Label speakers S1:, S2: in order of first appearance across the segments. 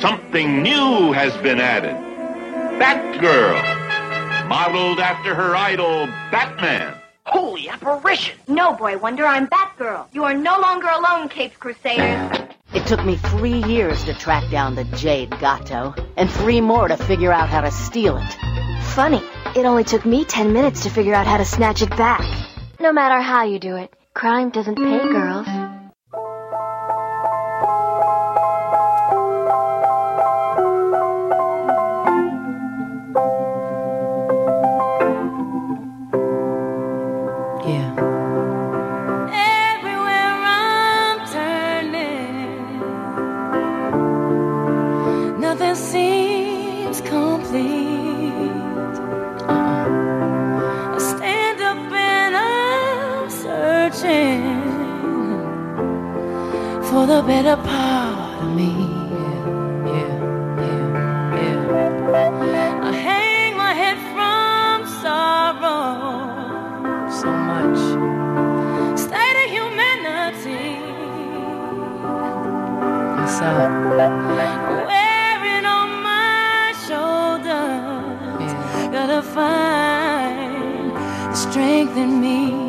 S1: something new has been added. Batgirl, modeled after her idol, Batman.
S2: Holy apparition! No, Boy Wonder, I'm Batgirl. You are no longer alone, Caped Crusaders.
S3: It took me three years to track down the Jade Gato, and three more to figure out how to steal it.
S4: Funny, it only took me ten minutes to figure out how to snatch it back. No matter how you do it, crime doesn't pay girls.
S5: Better part of me. Yeah, yeah, yeah, yeah. I hang my head from sorrow so much state of humanity.
S3: What's up?
S5: Wearing on my shoulders, gotta find the strength in me.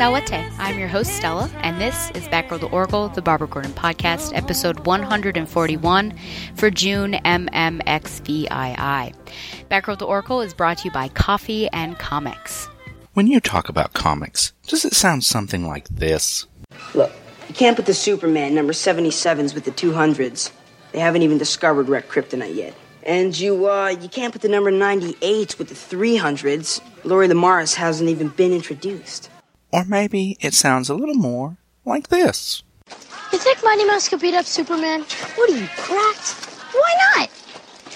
S6: Sawate. I'm your host, Stella, and this is Batgirl to Oracle, the Barbara Gordon podcast, episode 141 for June MMXVII. Batgirl to Oracle is brought to you by Coffee and Comics.
S7: When you talk about comics, does it sound something like this?
S8: Look, you can't put the Superman number 77s with the 200s. They haven't even discovered Red Kryptonite yet. And you, uh, you can't put the number 98s with the 300s. Lori Lemaris hasn't even been introduced.
S7: Or maybe it sounds a little more like this.
S4: You think Mighty Mouse could beat up Superman? What are you, cracked? Why not?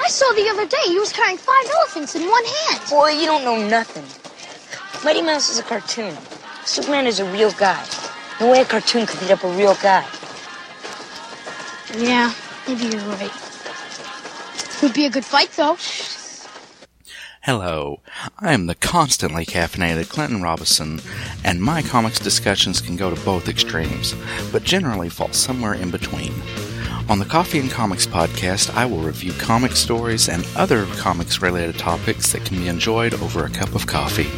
S4: I saw the other day he was carrying five elephants in one hand.
S9: Boy, you don't know nothing. Mighty Mouse is a cartoon. Superman is a real guy. No way a cartoon could beat up a real guy.
S4: Yeah, maybe you're right. Would be a good fight, though.
S7: Hello, I am the constantly caffeinated Clinton Robinson, and my comics discussions can go to both extremes, but generally fall somewhere in between. On the Coffee and Comics podcast, I will review comic stories and other comics related topics that can be enjoyed over a cup of coffee.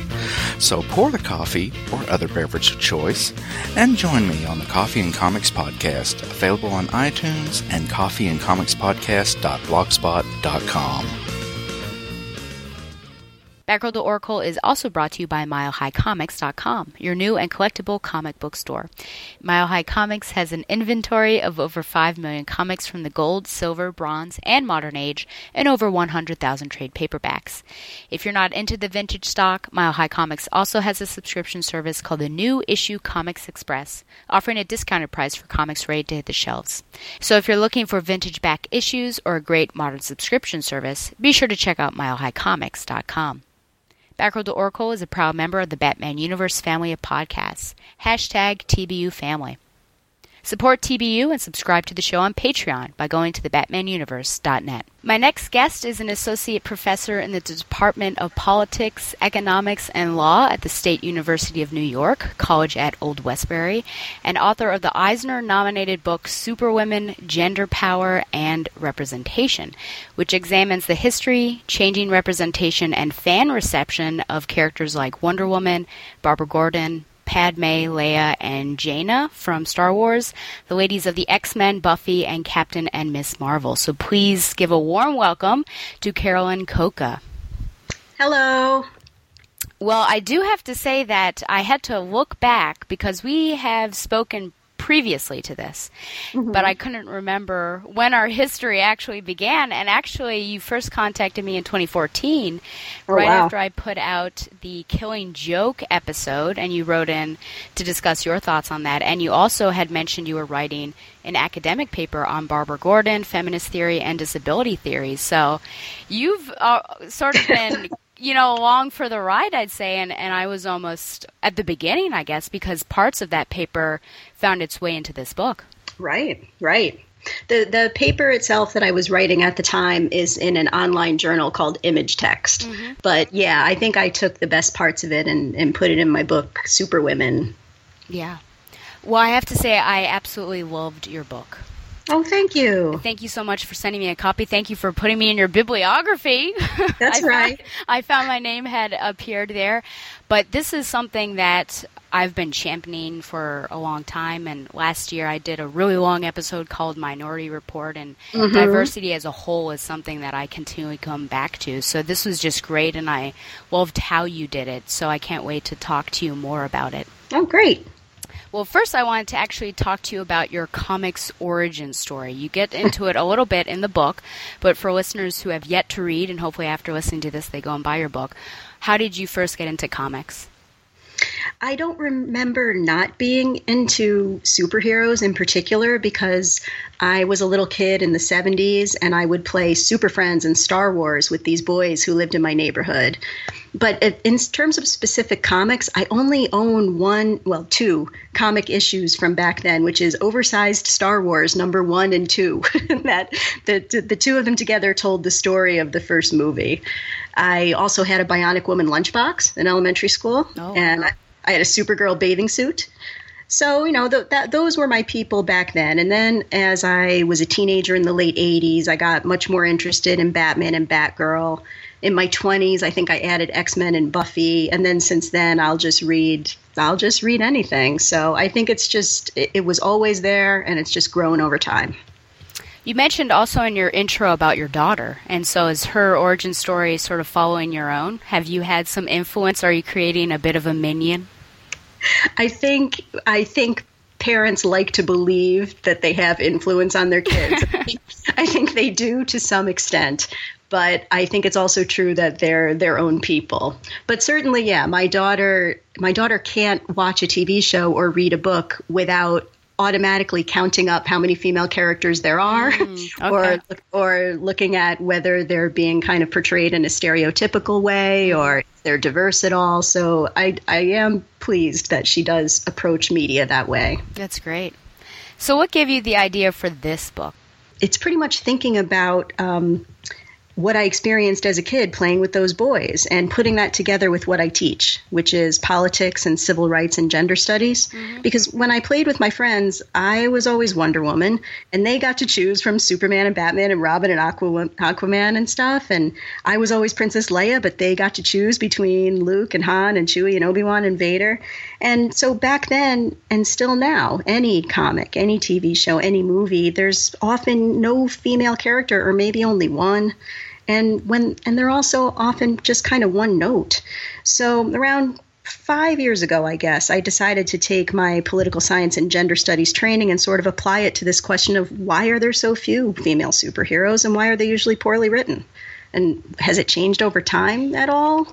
S7: So pour the coffee or other beverage of choice and join me on the Coffee and Comics podcast, available on iTunes and coffeeandcomicspodcast.blogspot.com.
S6: Batgirl to Oracle is also brought to you by MileHighComics.com, your new and collectible comic book store. Mile High Comics has an inventory of over 5 million comics from the gold, silver, bronze, and modern age, and over 100,000 trade paperbacks. If you're not into the vintage stock, Mile High Comics also has a subscription service called the New Issue Comics Express, offering a discounted price for comics ready to hit the shelves. So if you're looking for vintage back issues or a great modern subscription service, be sure to check out MileHighComics.com. Batgirl to Oracle is a proud member of the Batman Universe family of podcasts. Hashtag TBU family. Support TBU and subscribe to the show on Patreon by going to thebatmanuniverse.net. My next guest is an associate professor in the Department of Politics, Economics, and Law at the State University of New York, College at Old Westbury, and author of the Eisner nominated book Superwomen, Gender Power, and Representation, which examines the history, changing representation, and fan reception of characters like Wonder Woman, Barbara Gordon, Padme, Leia, and Jaina from Star Wars, the ladies of the X Men, Buffy, and Captain and Miss Marvel. So please give a warm welcome to Carolyn Cocca.
S10: Hello.
S6: Well, I do have to say that I had to look back because we have spoken previously to this,
S10: Mm-hmm.
S6: but I couldn't remember when our history actually began. And actually, you first contacted me in 2014,
S10: Oh,
S6: right
S10: wow.
S6: after I put out the Killing Joke episode, and you wrote in to discuss your thoughts on that. And you also had mentioned you were writing an academic paper on Barbara Gordon, feminist theory, and disability theory. So you've uh, sort of been. You know, along for the ride, I'd say, and, and I was almost at the beginning, I guess, because parts of that paper found its way into this book.
S10: Right, right. The the paper itself that I was writing at the time is in an online journal called Image Text. Mm-hmm. But yeah, I think I took the best parts of it and, and put it in my book, Superwomen.
S6: Yeah. Well, I have to say, I absolutely loved your book.
S10: Oh, thank you.
S6: Thank you so much for sending me a copy. Thank you for putting me in your bibliography.
S10: That's
S6: I found-
S10: right.
S6: I found my name had appeared there. But this is something that I've been championing for a long time. And last year I did a really long episode called Minority Report. And
S10: Mhm.
S6: diversity as a whole is something that I continually come back to. So this was just great. And I loved how you did it. So I can't wait to talk to you more about it.
S10: Oh, great.
S6: Well, first, I wanted to actually talk to you about your comics origin story. You get into it a little bit in the book, but for listeners who have yet to read, and hopefully after listening to this they go and buy your book, how did you first get into comics?
S10: I don't remember not being into superheroes in particular because I was a little kid in the 70s and I would play Super Friends and Star Wars with these boys who lived in my neighborhood. But in terms of specific comics, I only own one, well, two comic issues from back then, which is Oversized Star Wars number one and two. that the, the two of them together told the story of the first movie. I also had a Bionic Woman lunchbox in elementary school, oh, and I, I had a Supergirl bathing suit. So you know th- that those were my people back then. And then as I was a teenager in the late '80s, I got much more interested in Batman and Batgirl. In my 20s, I think I added X Men and Buffy, and then since then, I'll just read. I'll just read anything. So I think it's just it, it was always there, and it's just grown over time.
S6: You mentioned also in your intro about your daughter, and so is her origin story sort of following your own? Have you had some influence? Are you creating a bit of a minion?
S10: I think I think parents like to believe that they have influence on their kids. I think they do to some extent, but I think it's also true that they're their own people. But certainly, yeah, my daughter my daughter can't watch a TV show or read a book without automatically counting up how many female characters there are or or looking at whether they're being kind of portrayed in a stereotypical way or if they're diverse at all so I I am pleased that she does approach media that way
S6: That's great. So, what gave you the idea for this book?
S10: it's pretty much thinking about um, what I experienced as a kid playing with those boys and putting that together with what I teach, which is politics and civil rights and gender studies. Mm-hmm. Because when I played with my friends, I was always Wonder Woman, and they got to choose from Superman and Batman and Robin and Aqua- Aquaman and stuff. And I was always Princess Leia, but they got to choose between Luke and Han and Chewie and Obi Wan and Vader. And so back then, and still now, any comic, any TV show, any movie, there's often no female character, or maybe only one. And when and they're also often just kind of one note. So around five years ago, I guess, I decided to take my political science and gender studies training and sort of apply it to this question of why are there so few female superheroes and why are they usually poorly written? And has it changed over time at all?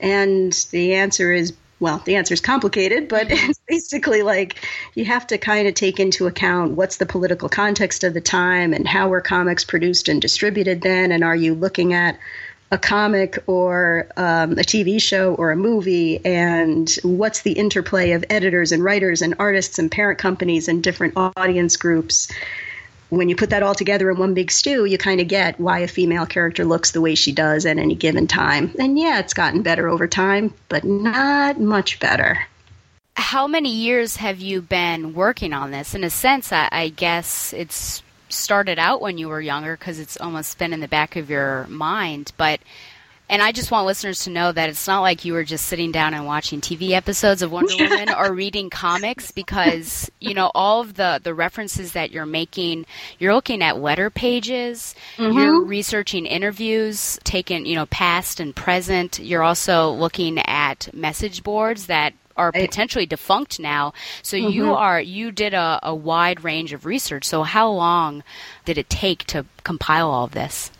S10: And the answer is well, the answer is complicated, but it's basically like you have to kind of take into account what's the political context of the time and how were comics produced and distributed then, and are you looking at a comic or um, a TV show or a movie, and what's the interplay of editors and writers and artists and parent companies and different audience groups. When you put that all together in one big stew, you kind of get why a female character looks the way she does at any given time. And yeah, it's gotten better over time, but not much better.
S6: How many years have you been working on this? In a sense, I, I guess it's started out when you were younger because it's almost been in the back of your mind. But and I just want listeners to know that it's not like you were just sitting down and watching TV episodes of Wonder Woman or reading comics because, you know, all of the, the references that you're making, you're looking at letter pages,
S10: Mm-hmm.
S6: you're researching interviews taken, you know, past and present. You're also looking at message boards that are potentially defunct now. So you
S10: Mhm.
S6: are you did a, a wide range of research. So how long did it take to compile all of this?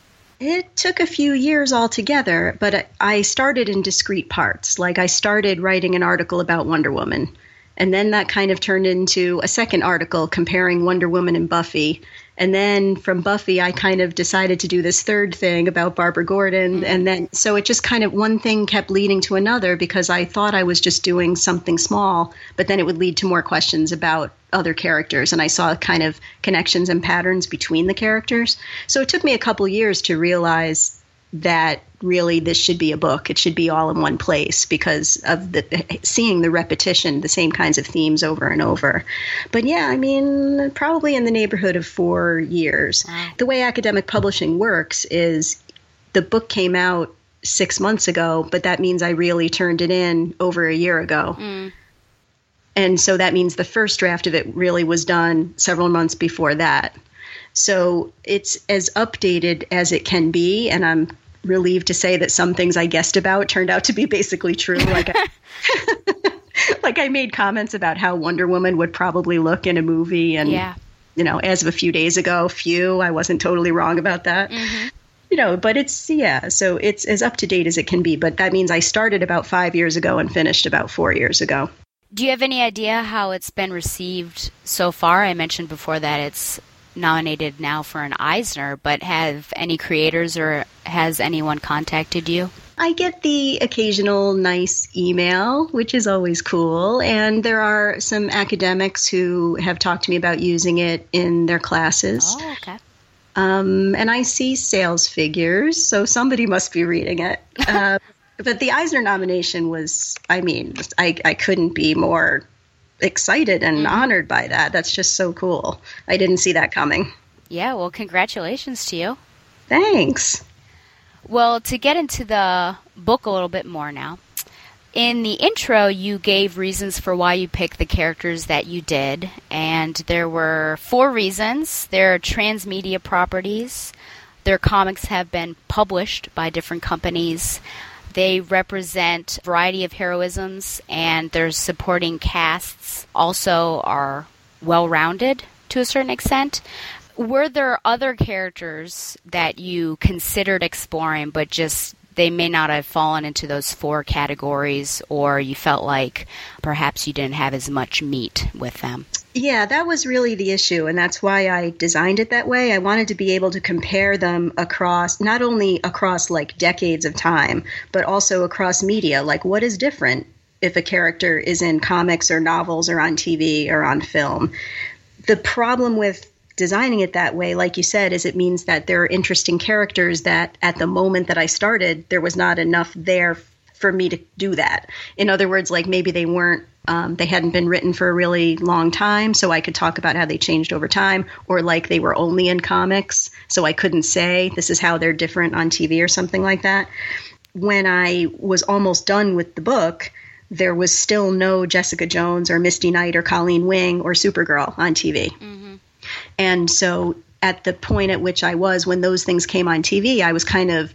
S10: It took a few years altogether, but I started in discrete parts. Like I started writing an article about Wonder Woman, and then that kind of turned into a second article comparing Wonder Woman and Buffy. And then from Buffy, I kind of decided to do this third thing about Barbara Gordon. Mm-hmm. And then, so it just kind of one thing kept leading to another because I thought I was just doing something small, but then it would lead to more questions about other characters. And I saw kind of connections and patterns between the characters. So it took me a couple years to realize that really this should be a book. It should be all in one place because of the seeing the repetition, the same kinds of themes over and over. But yeah, I mean, probably in the neighborhood of four years. The way academic publishing works is the book came out six months ago, but that means I really turned it in over a year ago. Hmm. And so that means the first draft of it really was done several months before that. So it's as updated as it can be, and I'm relieved to say that some things I guessed about turned out to be basically true. Like, I, like I made comments about how Wonder Woman would probably look in a movie, and
S6: Yeah.
S10: you know, as of a few days ago, few I wasn't totally wrong about that. Mm-hmm. You know, but it's yeah, so it's as up to date as it can be. But that means I started about five years ago and finished about four years ago.
S6: Do you have any idea how it's been received so far? I mentioned before that it's nominated now for an Eisner, but have any creators or has anyone contacted you?
S10: I get the occasional nice email, which is always cool. And there are some academics who have talked to me about using it in their classes.
S6: Oh, okay.
S10: Um, and I see sales figures, so somebody must be reading it. Uh, but the Eisner nomination was, I mean, I, I couldn't be more excited and mm-hmm. honored by that. That's just so cool. I didn't see that coming.
S6: Yeah, well, congratulations to you.
S10: Thanks.
S6: Well, to get into the book a little bit more now, in the intro, you gave reasons for why you picked the characters that you did, and there were four reasons. They're transmedia properties, their comics have been published by different companies. They represent a variety of heroisms, and their supporting casts also are well rounded to a certain extent. Were there other characters that you considered exploring, but just they may not have fallen into those four categories, or you felt like perhaps you didn't have as much meat with them?
S10: Yeah, that was really the issue, and that's why I designed it that way. I wanted to be able to compare them across, not only across like decades of time, but also across media. Like, what is different if a character is in comics or novels or on TV or on film? The problem with designing it that way, like you said, is it means that there are interesting characters that at the moment that I started, there was not enough there for me to do that. In other words, like maybe they weren't, um, they hadn't been written for a really long time, so I could talk about how they changed over time, or like they were only in comics, so I couldn't say this is how they're different on TV or something like that. When I was almost done with the book, there was still no Jessica Jones or Misty Knight or Colleen Wing or Supergirl on TV. And so at the point at which I was when those things came on TV, I was kind of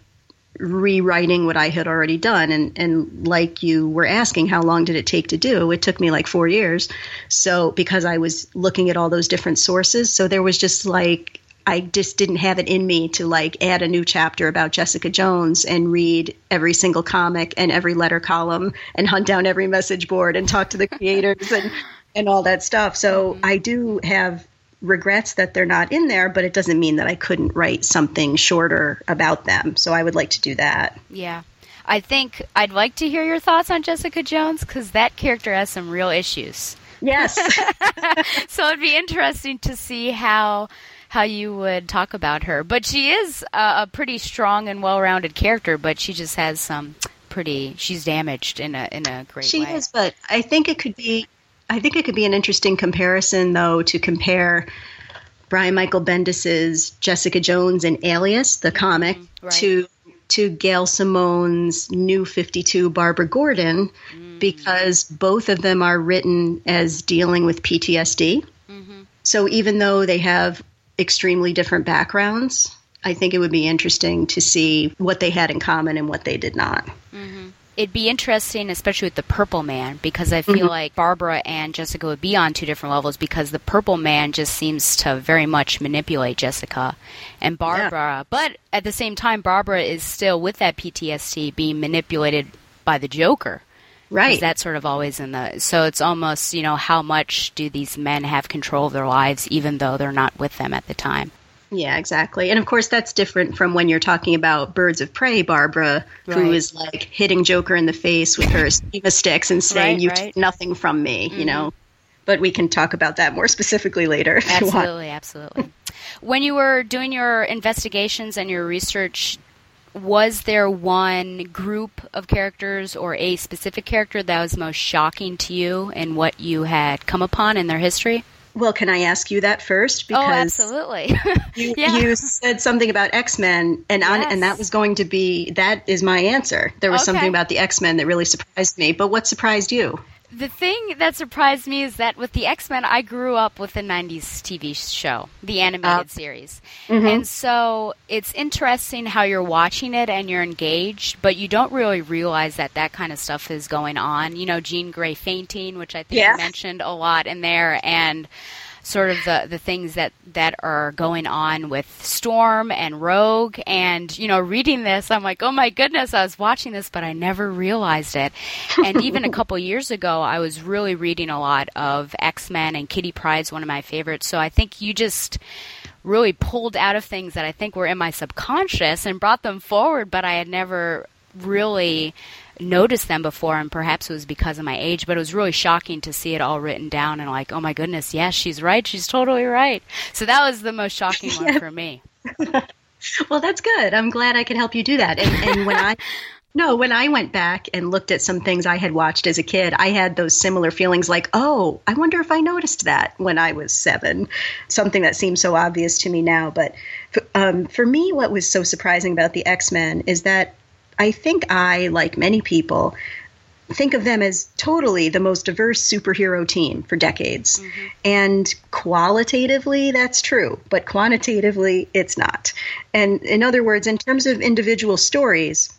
S10: rewriting what I had already done. And, and like you were asking, how long did it take to do? It took me like four years. So because I was looking at all those different sources, so there was just like, I just didn't have it in me to like add a new chapter about Jessica Jones and read every single comic and every letter column and hunt down every message board and talk to the creators and, and all that stuff. So mm-hmm. I do have regrets that they're not in there, but it doesn't mean that I couldn't write something shorter about them. So I would like to do that.
S6: Yeah. I think I'd like to hear your thoughts on Jessica Jones because that character has some real issues.
S10: Yes.
S6: so it'd be interesting to see how how you would talk about her. But she is a, a pretty strong and well-rounded character, but she just has some pretty. She's damaged in a in a great way.
S10: she
S6: way.
S10: is, but I think it could be. I think it could be an interesting comparison, though, to compare Brian Michael Bendis's Jessica Jones and Alias, the comic,
S6: Mm-hmm. right.
S10: to to Gail Simone's New Fifty Two Barbara Gordon,
S6: Mm.
S10: because both of them are written as dealing with PTSD.
S6: Mm-hmm.
S10: So even though they have extremely different backgrounds, I think it would be interesting to see what they had in common and what they did not.
S6: It'd be interesting, especially with the Purple Man, because I feel mm-hmm. like Barbara and Jessica would be on two different levels because the Purple Man just seems to very much manipulate Jessica and Barbara. But at the same time, Barbara is still with that PTSD being manipulated by the Joker.
S10: Right.
S6: That's sort of always in the. So it's almost, you know, how much do these men have control of their lives even though they're not with them at the time?
S10: Yeah, exactly. And of course, that's different from when you're talking about Birds of Prey, Barbara, who
S6: Right.
S10: is like hitting Joker in the face with her escrima sticks and saying,
S6: Right,
S10: You
S6: right. Mm-hmm.
S10: took nothing from me, you know? But we can talk about that more specifically later if you want.
S6: Absolutely, absolutely. When you were doing your investigations and your research, was there one group of characters or a specific character that was most shocking to you in what you had come upon in their history?
S10: Well, can I ask you that first?
S6: oh, absolutely.
S10: you,
S6: yeah.
S10: you said something about X Men, and on, and that was going to be that is my answer. There was
S6: Okay.
S10: something about the X Men that really surprised me. But what surprised you?
S6: The thing that surprised me is that with the X Men, I grew up with the 90s TV show, the animated
S10: Uh,
S6: series.
S10: mhm.
S6: And so it's interesting how you're watching it and you're engaged, but you don't really realize that that kind of stuff is going on. You know, Jean Grey fainting, which I think
S10: Yeah.
S6: you mentioned a lot in there, and sort of the, the things that, that are going on with Storm and Rogue. And, you know, reading this, I'm like, oh my goodness, I was watching this, but I never realized it. And even a couple years ago, I was really reading a lot of X Men, and Kitty Pryde's one of my favorites. So I think you just really pulled out of things that I think were in my subconscious and brought them forward, but I had never really noticed them before and perhaps it was because of my age but it was really shocking to see it all written down and like oh my goodness yes she's right she's totally right so that was the most shocking one for me
S10: Well, that's good. I'm glad I could help you do that. And, and when I no, when I went back and looked at some things I had watched as a kid, I had those similar feelings like, oh, I wonder if I noticed that when I was seven. Something that seems so obvious to me now. But um, for me, what was so surprising about the X Men is that I think I, like many people, think of them as totally the most diverse superhero team for decades. Mm-hmm. And qualitatively, that's true, but quantitatively, it's not. And in other words, in terms of individual stories,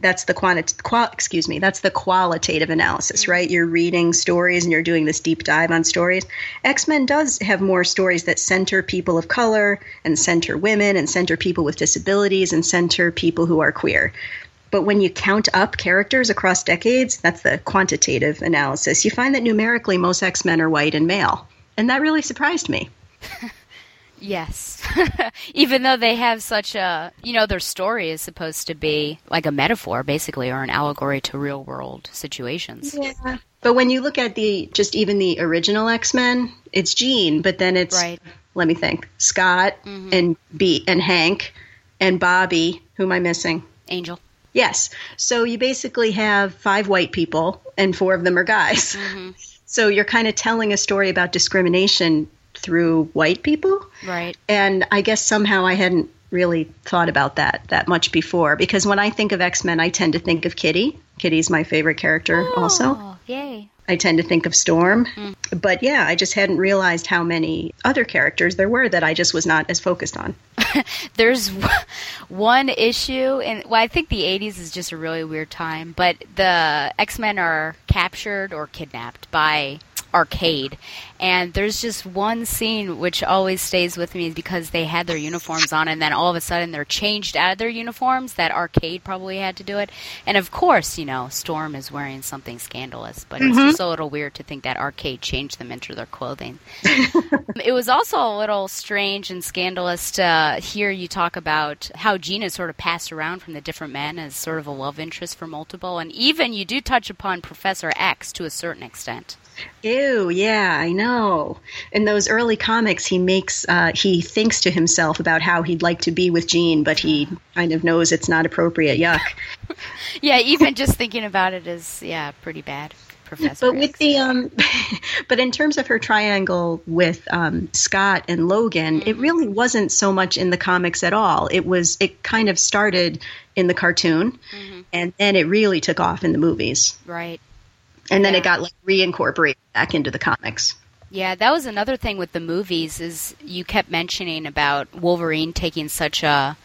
S10: that's the quanti- qual- excuse me that's the qualitative analysis mm-hmm. right? You're reading stories and you're doing this deep dive on stories. X-men does have more stories that center people of color and center women and center people with disabilities and center people who are queer but when you count up characters across decades, that's the quantitative analysis, you find that numerically most X Men are white and male. And that really surprised me.
S6: yes even though they have such a you know their story is supposed to be like a metaphor basically or an allegory to real world situations
S10: Yeah. But when you look at the just even the original X Men, it's Jean, but then it's
S6: Right.
S10: let me think. Scott mm-hmm. and B and Hank and Bobby. Who am I missing?
S6: angel
S10: Yes. So you basically have five white people and four of them are guys. Mm-hmm. So you're kind of telling a story about discrimination through white people.
S6: right
S10: And I guess somehow I hadn't really thought about that that much before because when I think of X-Men I tend to think of Kitty. Kitty's my favorite character oh, also.
S6: oh yay
S10: I tend to think of Storm. Mm. But yeah, I just hadn't realized how many other characters there were that I just was not as focused on.
S6: there's one issue and well i think the 80s is just a really weird time but the x-men are captured or kidnapped by arcade. And there's just one scene which always stays with me because they had their uniforms on, and then all of a sudden they're changed out of their uniforms. That arcade probably had to do it. And of course, you know, Storm is wearing something scandalous, but it's
S10: Mhm.
S6: just a little weird to think that arcade changed them into their clothing. it was also a little strange and scandalous to hear you talk about how Gina sort of passed around from the different men as sort of a love interest for multiple, and even you do touch upon Professor X to a certain extent.
S10: Ew, yeah, I know. In those early comics, he makes uh, he thinks to himself about how he'd like to be with Jean, but he kind of knows it's not appropriate. Yuck.
S6: Yeah, even just thinking about it is yeah pretty bad. Professor.
S10: But with the um, but in terms of her triangle with um, Scott and Logan, it really wasn't so much in the comics at all. It was it kind of started in the cartoon, and then it really took off in the movies,
S6: right.
S10: And then
S6: Yeah.
S10: it got like reincorporated back into the comics.
S6: Yeah, that was another thing with the movies is you kept mentioning about Wolverine taking such a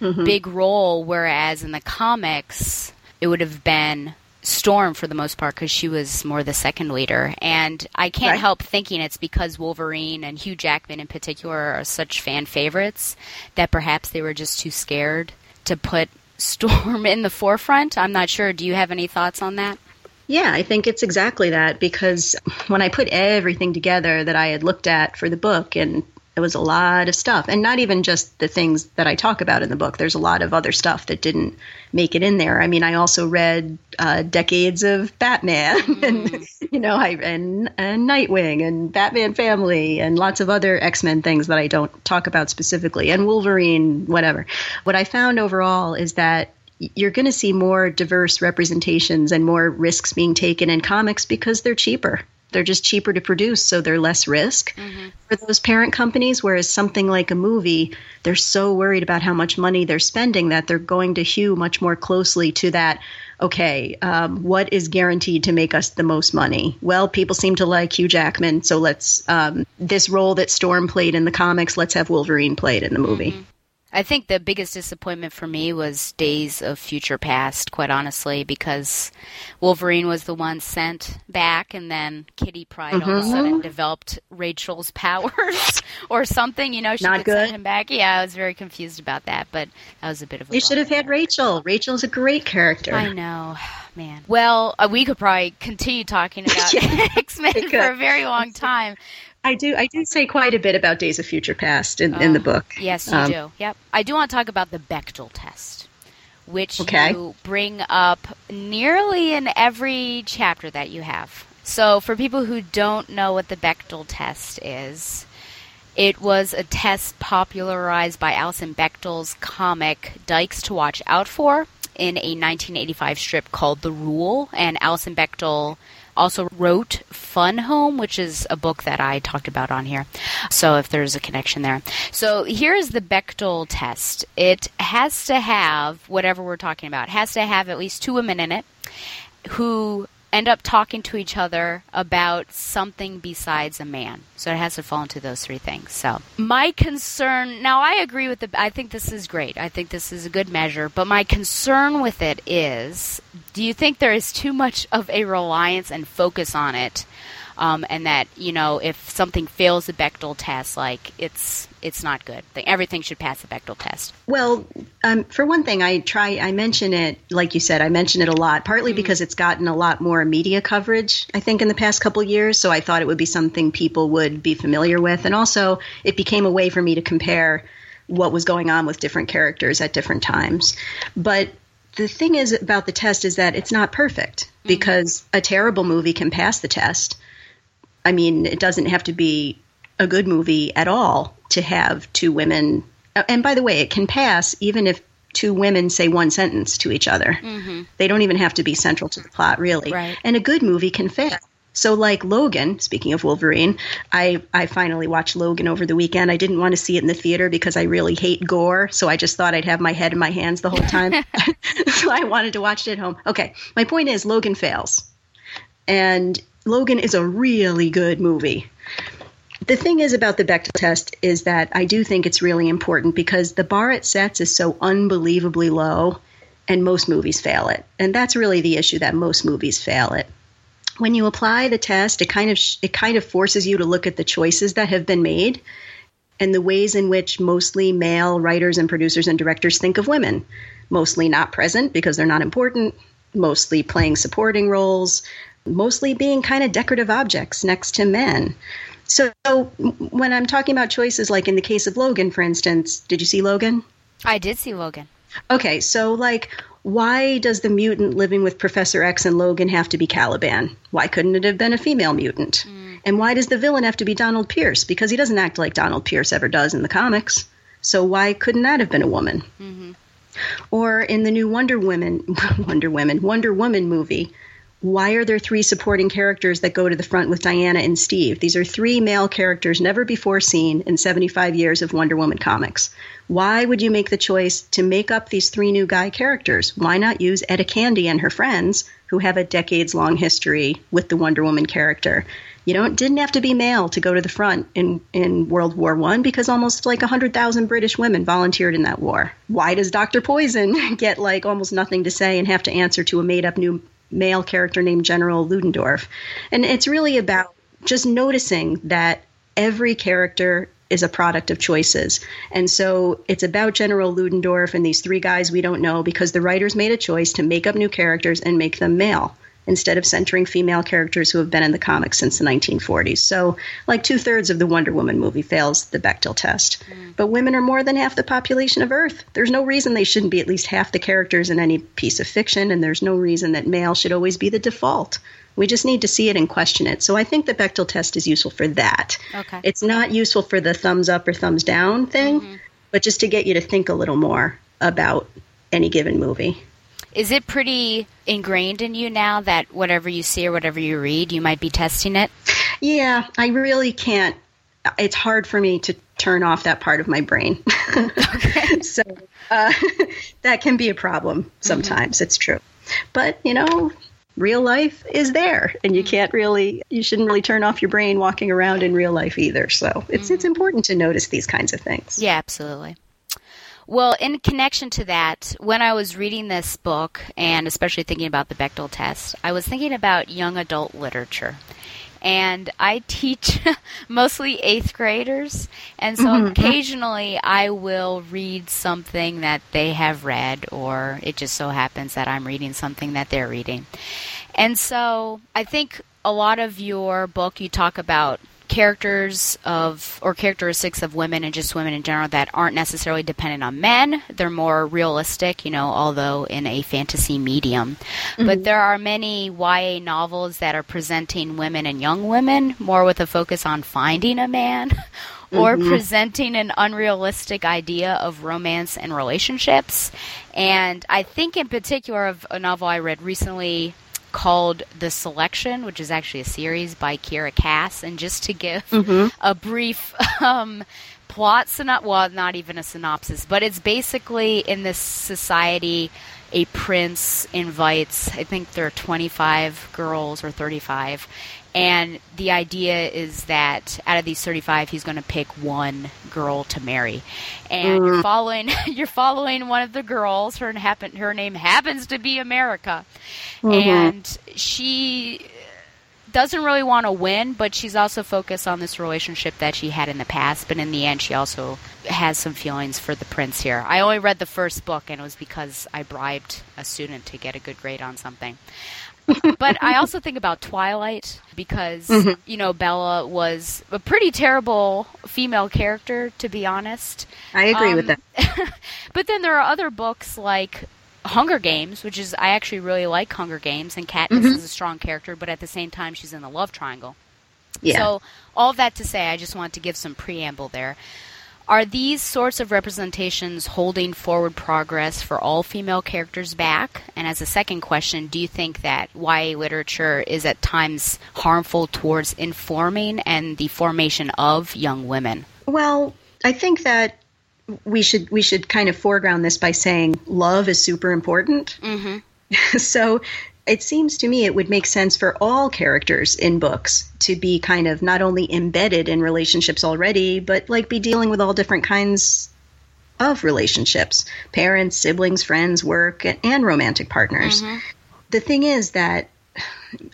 S10: Mhm.
S6: big role, whereas in the comics it would have been Storm for the most part because she was more the second leader. And I can't
S10: Right.
S6: help thinking it's because Wolverine and Hugh Jackman in particular are such fan favorites that perhaps they were just too scared to put Storm in the forefront. I'm not sure. Do you have any thoughts on that?
S10: Yeah, I think it's exactly that because when I put everything together that I had looked at for the book, and it was a lot of stuff, and not even just the things that I talk about in the book, there's a lot of other stuff that didn't make it in there. I mean, I also read uh, decades of Batman, and you know, I and, and Nightwing and Batman Family, and lots of other X Men things that I don't talk about specifically, and Wolverine, whatever. What I found overall is that you're going to see more diverse representations and more risks being taken in comics because they're cheaper. They're just cheaper to produce, so they're less risk for those parent companies. Whereas something like a movie, they're so worried about how much money they're spending that they're going to hew much more closely to that. Okay, um, what is guaranteed to make us the most money? Well, people seem to like Hugh Jackman, so let's um, this role that Storm played in the comics. Let's have Wolverine played in the movie.
S6: I think the biggest disappointment for me was Days of Future Past, quite honestly, because Wolverine was the one sent back, and then Kitty Pryde all of a
S10: Mhm.
S6: sudden developed Rachel's powers or something. You know, she
S10: Not
S6: could send him back. Yeah, I was very confused about that, but that was a bit of a.
S10: They should have had Rachel. Rachel's a great character.
S6: I know, man. Well, uh, we could probably continue talking about X Men for a very long time.
S10: I do. I do say quite a bit about Days of Future Past in, in the book.
S6: Yes, you
S10: Um,
S6: do. Yep. I do want to talk about the Bechdel test, which
S10: Okay.
S6: you bring up nearly in every chapter that you have. So, for people who don't know what the Bechdel test is, it was a test popularized by Alison Bechdel's comic Dykes to Watch Out For in a 1985 strip called The Rule. And Alison Bechdel also wrote Fun Home, which is a book that I talked about on here. So if there's a connection there. So here's the Bechdel test. It has to have whatever we're talking about. Has to have at least two women in it who end up talking to each other about something besides a man. So it has to fall into those three things. So my concern now I agree with the I think this is great. I think this is a good measure, but my concern with it is do you think there is too much of a reliance and focus on it? Um, and that you know, if something fails the Bechdel test, like it's it's not good. Everything should pass the Bechdel test.
S10: Well, um, for one thing, I try. I mention it, like you said, I mention it a lot. Partly because it's gotten a lot more media coverage, I think, in the past couple of years. So I thought it would be something people would be familiar with, and also it became a way for me to compare what was going on with different characters at different times. But the thing is about the test is that it's not perfect because a terrible movie can pass the test. I mean, it doesn't have to be a good movie at all to have two women. And by the way, it can pass even if two women say one sentence to each other.
S6: Mm-hmm.
S10: They don't even have to be central to the plot, really.
S6: Right.
S10: And a good movie can fail. So, like Logan, speaking of Wolverine, I, I finally watched Logan over the weekend. I didn't want to see it in the theater because I really hate gore. So I just thought I'd have my head in my hands the whole time. so I wanted to watch it at home. Okay. My point is, Logan fails. And Logan is a really good movie. The thing is about the Bechdel test is that I do think it's really important because the bar it sets is so unbelievably low, and most movies fail it. And that's really the issue that most movies fail it. when you apply the test, it kind of it kind of forces you to look at the choices that have been made and the ways in which mostly male writers and producers and directors think of women. Mostly not present because they're not important, mostly playing supporting roles, mostly being kind of decorative objects next to men. So when I'm talking about choices, like in the case of Logan, for instance, did you see Logan?
S6: I did see Logan.
S10: Okay, so like, why does the mutant living with Professor X and Logan have to be Caliban? Why couldn't it have been a female mutant? Mm. And why does the villain have to be Donald Pierce? Because he doesn't act like Donald Pierce ever does in the comics. So why couldn't that have been a woman? Mm-hmm. Or in the new Wonder Woman, Wonder Woman, Wonder Woman movie, why are there three supporting characters that go to the front with Diana and Steve? These are three male characters never before seen in 75 years of Wonder Woman comics. Why would you make the choice to make up these three new guy characters? Why not use Etta Candy and her friends, who have a decades long history with the Wonder Woman character? You don't didn't have to be male to go to the front in, in World War One because almost like hundred thousand British women volunteered in that war. Why does Doctor Poison get like almost nothing to say and have to answer to a made up new male character named General Ludendorff? And it's really about just noticing that every character is a product of choices. And so it's about General Ludendorff and these three guys we don't know because the writers made a choice to make up new characters and make them male instead of centering female characters who have been in the comics since the 1940s. So, like two thirds of the Wonder Woman movie fails the Bechdel test. Mm. But women are more than half the population of Earth. There's no reason they shouldn't be at least half the characters in any piece of fiction, and there's no reason that male should always be the default. We just need to see it and question it. So I think the Bechdel test is useful for that.
S6: Okay.
S10: It's not useful for the thumbs up or thumbs down thing, mm-hmm. but just to get you to think a little more about any given movie.
S6: Is it pretty ingrained in you now that whatever you see or whatever you read, you might be testing it?
S10: Yeah, I really can't. It's hard for me to turn off that part of my brain. so uh, that can be a problem mm-hmm. sometimes. It's true. But, you know, real life is there and you mm. can't really you shouldn't really turn off your brain walking around in real life either so it's it's mm. important to notice these kinds of things
S6: Yeah, absolutely. Well, in connection to that, when I was reading this book, and especially thinking about the Bechdel test, I was thinking about young adult literature. And I teach mostly eighth graders, and so
S11: Mhm.
S6: occasionally I will read something that they have read, or it just so happens that I'm reading something that they're reading. And so I think a lot of your book, you talk about characters of or characteristics of women and just women in general that aren't necessarily dependent on men. They're more realistic, you know, although in a fantasy medium. But
S11: Mhm.
S6: there are many YA novels that are presenting women and young women more with a focus on finding a man or
S11: Mhm.
S6: presenting an unrealistic idea of romance and relationships. And I think in particular of a novel I read recently called The Selection, which is actually a series by Kiera Cass. And just to give
S11: Mhm.
S6: a brief um, plot synopsis, well, not even a synopsis, but it's basically in this society, a prince invites, I think there are 25 girls or 35. And the idea is that out of these 35, he's going to pick one girl to marry. And you're
S11: Mm.
S6: following, you're following one of the girls. Her happen, her name happens to be America,
S11: Mhm.
S6: and she doesn't really want to win, but she's also focused on this relationship that she had in the past. But in the end, she also has some feelings for the prince here. I only read the first book, and it was because I bribed a student to get a good grade on something. But I also think about Twilight because
S11: Mhm.
S6: you know Bella was a pretty terrible female character, to be honest.
S10: I agree with
S6: Um,
S10: that.
S6: But then there are other books like Hunger Games, which is I actually really like Hunger Games, and Katniss
S10: Mhm.
S6: is a strong character, but at the same time she's in the love triangle.
S10: Yeah.
S6: So all that to say, I just want to give some preamble there. Are these sorts of representations holding forward progress for all female characters back? And as a second question, do you think that YA literature is at times harmful towards informing and the formation of young women?
S10: Well, I think that we should we should kind of foreground this by saying love is super important.
S6: Mm-hmm.
S10: so it seems to me it would make sense for all characters in books to be kind of not only embedded in relationships already, but like be dealing with all different kinds of relationships parents, siblings, friends, work, and romantic partners. Mm-hmm. The thing is that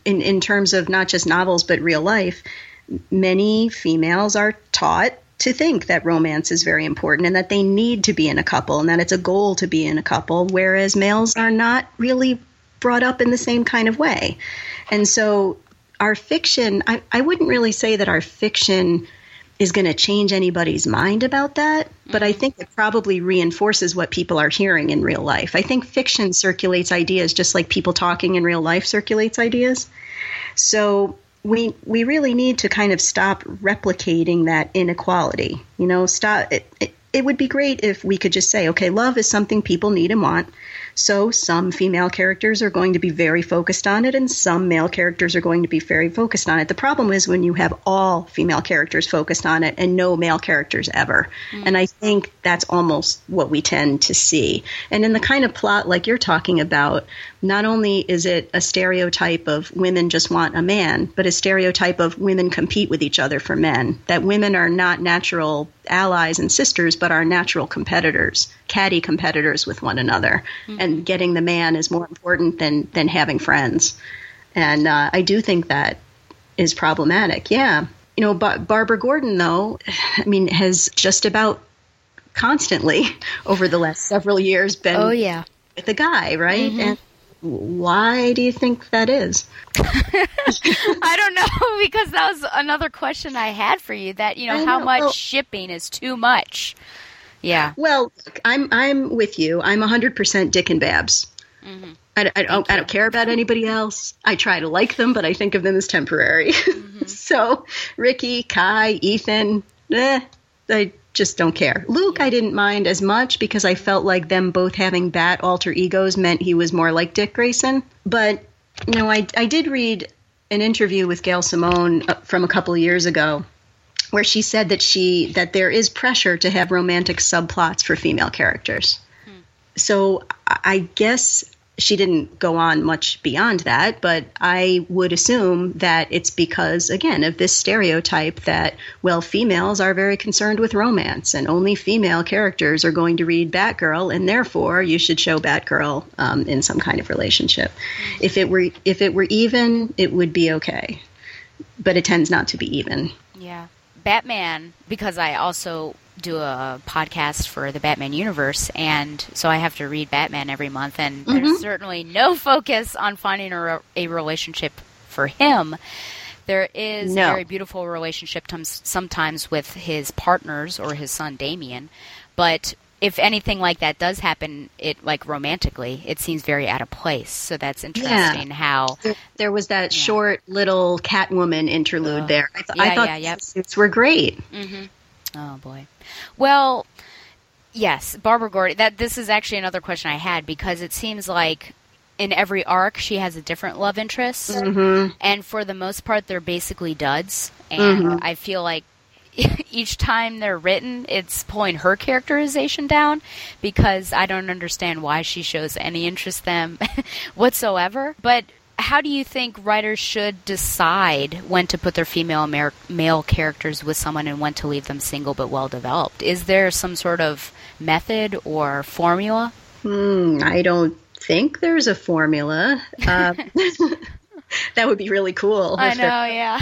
S10: in in terms of not just novels but real life, many females are taught to think that romance is very important and that they need to be in a couple and that it's a goal to be in a couple, whereas males are not really brought up in the same kind of way. And so our fiction, I, I wouldn't really say that our fiction is going to change anybody's mind about that, but I mm-hmm. think it probably reinforces what people are hearing in real life. I think fiction circulates ideas just like people talking in real life circulates ideas. So we we really need to kind of stop replicating that inequality. You know, stop it, it it would be great if we could just say, okay, love is something people need and want. So some female characters are going to be very focused on it, and some male characters are going to be very focused on it. The problem is when you have all female characters focused on it and no male characters ever. Mm. And I think that's almost what we tend to see. And in the kind of plot like you're talking about, not only is it a stereotype of women just want a man, but a stereotype of women compete with each other for men. That women are not natural allies and sisters, but are natural competitors, catty competitors with one another. Mm. And getting the man is more important than than having friends. And uh, I do think that is problematic. Yeah, you know, Bar- Barbara Gordon though, I mean, has just about constantly over the last several years been
S6: Oh, yeah.
S10: with a guy, right?
S6: Mhm.
S10: And why do you think that is?
S6: I don't know because that was another question I had for you. That you know
S10: I
S6: how
S10: know.
S6: much
S10: Well-
S6: shipping is too much. Yeah.
S10: Well, look, I'm I'm with you. I'm 100% Dick and Babs.
S6: Mm-hmm.
S10: I, I don't I don't care about anybody else. I try to like them, but I think of them as temporary.
S6: Mm-hmm.
S10: so Ricky, Kai, Ethan, eh, I just don't care. Luke, I didn't mind as much because I felt like them both having bat alter egos meant he was more like Dick Grayson. But you know, I I did read an interview with Gail Simone uh, from a couple of years ago where she said that she that there is pressure to have romantic subplots for female characters. So I I guess she didn't go on much beyond that, but I would assume that it's because again of this stereotype that well females are very concerned with romance and only female characters are going to read Batgirl and therefore you should show Batgirl um, in some kind of relationship. If it were if it were even, it would be okay, but it tends not to be even.
S6: Yeah. Batman, because I also do a podcast for the Batman universe, and so I have to read Batman every month, and
S10: Mhm.
S6: there's certainly no focus on finding a, a relationship for him. There is
S10: No.
S6: a very beautiful relationship tums- sometimes with his partners or his son Damian, but if anything like that does happen, it like romantically, it seems very out of place. So that's interesting how
S10: There- There was that short little Catwoman interlude there. I, th- I thought
S6: yeah,
S10: the suits were great.
S6: hmm Oh boy. Well, yes, Barbara Gordon. That this is actually another question I had because it seems like in every arc she has a different love interest,
S10: Mhm.
S6: and for the most part they're basically duds. And
S10: Mhm.
S6: I feel like each time they're written, it's pulling her characterization down because I don't understand why she shows any interest them whatsoever. But how do you think writers should decide when to put their female and mar- male characters with someone and when to leave them single but well developed? Is there some sort of method or formula?
S10: Hmm, I don't think there's a formula. Uh, that would be really cool.
S6: I know, yeah.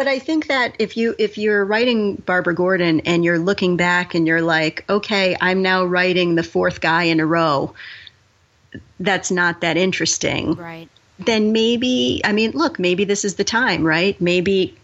S10: But I think that if you if you're writing Barbara Gordon and you're looking back and you're like, okay, I'm now writing the fourth guy in a row. That's not that interesting.
S6: right.
S10: Then maybe I mean, look, maybe this is the time, right? Maybe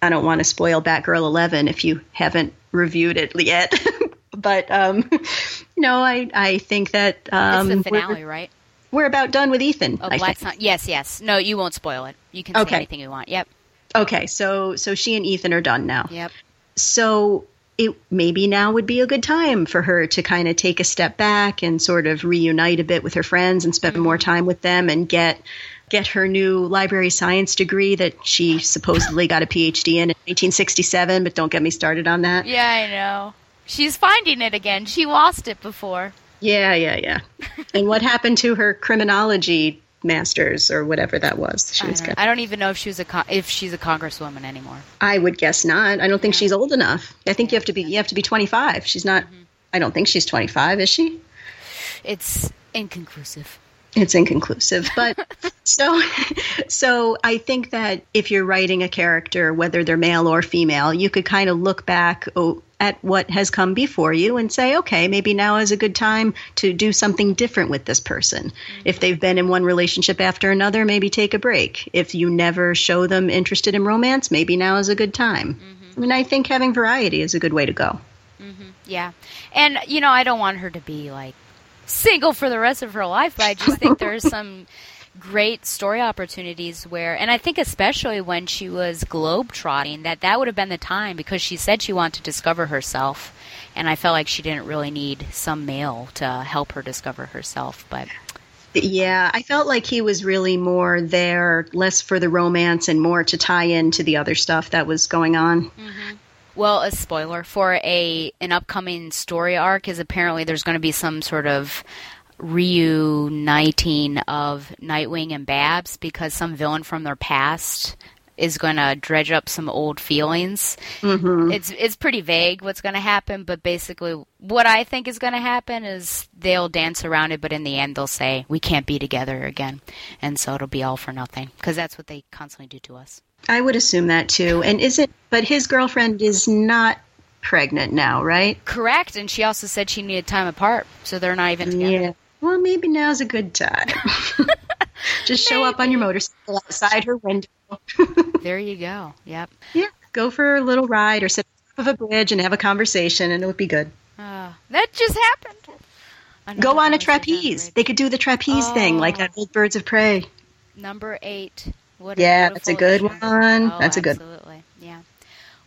S10: I don't want to spoil Batgirl 11 if you haven't reviewed it yet. but um no, I I think that um
S6: it's the finale, right?
S10: we're about done with Ethan.
S6: Oh, Black. Sun. Yes, yes. No, you won't spoil it. You can say
S10: Okay.
S6: anything you want. Yep.
S10: Okay, so so she and Ethan are done now.
S6: Yep.
S10: So it maybe now would be a good time for her to kind of take a step back and sort of reunite a bit with her friends and spend more mm-hmm. time with them and get get her new library science degree that she supposedly got a PhD in in 1967, but don't get me started on that.
S6: Yeah, I know. She's finding it again. She lost it before.
S10: Yeah, yeah, yeah. and what happened to her criminology masters or whatever that was? She
S6: I
S10: was
S6: don't, I don't even know if she was a con- if she's a congresswoman anymore.
S10: I would guess not. I don't think she's old enough. I think you have to be you have to be 25. She's not mm-hmm. I don't think she's 25, is she?
S6: It's inconclusive.
S10: It's inconclusive, but so so I think that if you're writing a character, whether they're male or female, you could kind of look back oh, at what has come before you and say, okay, maybe now is a good time to do something different with this person. If they've been in one relationship after another, maybe take a break. If you never show them interested in romance, maybe now is a good time. Mm-hmm. I mean, I think having variety is a good way to go. Mm-hmm.
S6: Yeah. And, you know, I don't want her to be like single for the rest of her life, but I just think there's some great story opportunities where, and I think especially when she was globetrotting, that that would have been the time because she said she wanted to discover herself. And I felt like she didn't really need some male to help her discover herself. But
S10: Yeah, I felt like he was really more there, less for the romance and more to tie into the other stuff that was going on. Mm-hmm.
S6: Well, a spoiler for a an upcoming story arc is apparently there's going to be some sort of reuniting of Nightwing and Babs because some villain from their past is going to dredge up some old feelings.
S10: Mm-hmm.
S6: It's it's pretty vague what's going to happen, but basically what I think is going to happen is they'll dance around it, but in the end they'll say we can't be together again, and so it'll be all for nothing because that's what they constantly do to us.
S10: I would assume that too. And is it, but his girlfriend is not pregnant now, right?
S6: Correct, and she also said she needed time apart, so they're not even together.
S10: Yeah. Well, maybe now's a good time. Just show up on your motorcycle outside her window.
S6: There you go. Yep.
S10: Yeah, go for a little ride or sit on top of a bridge and have a conversation, and it would be good.
S6: Uh, that just happened. Another
S10: Go on a trapeze. They could do the trapeze thing, like that old Birds of Prey.
S6: Number eight. What
S10: Yeah, that's a good one.
S6: Oh,
S10: That's a good-
S6: Absolutely.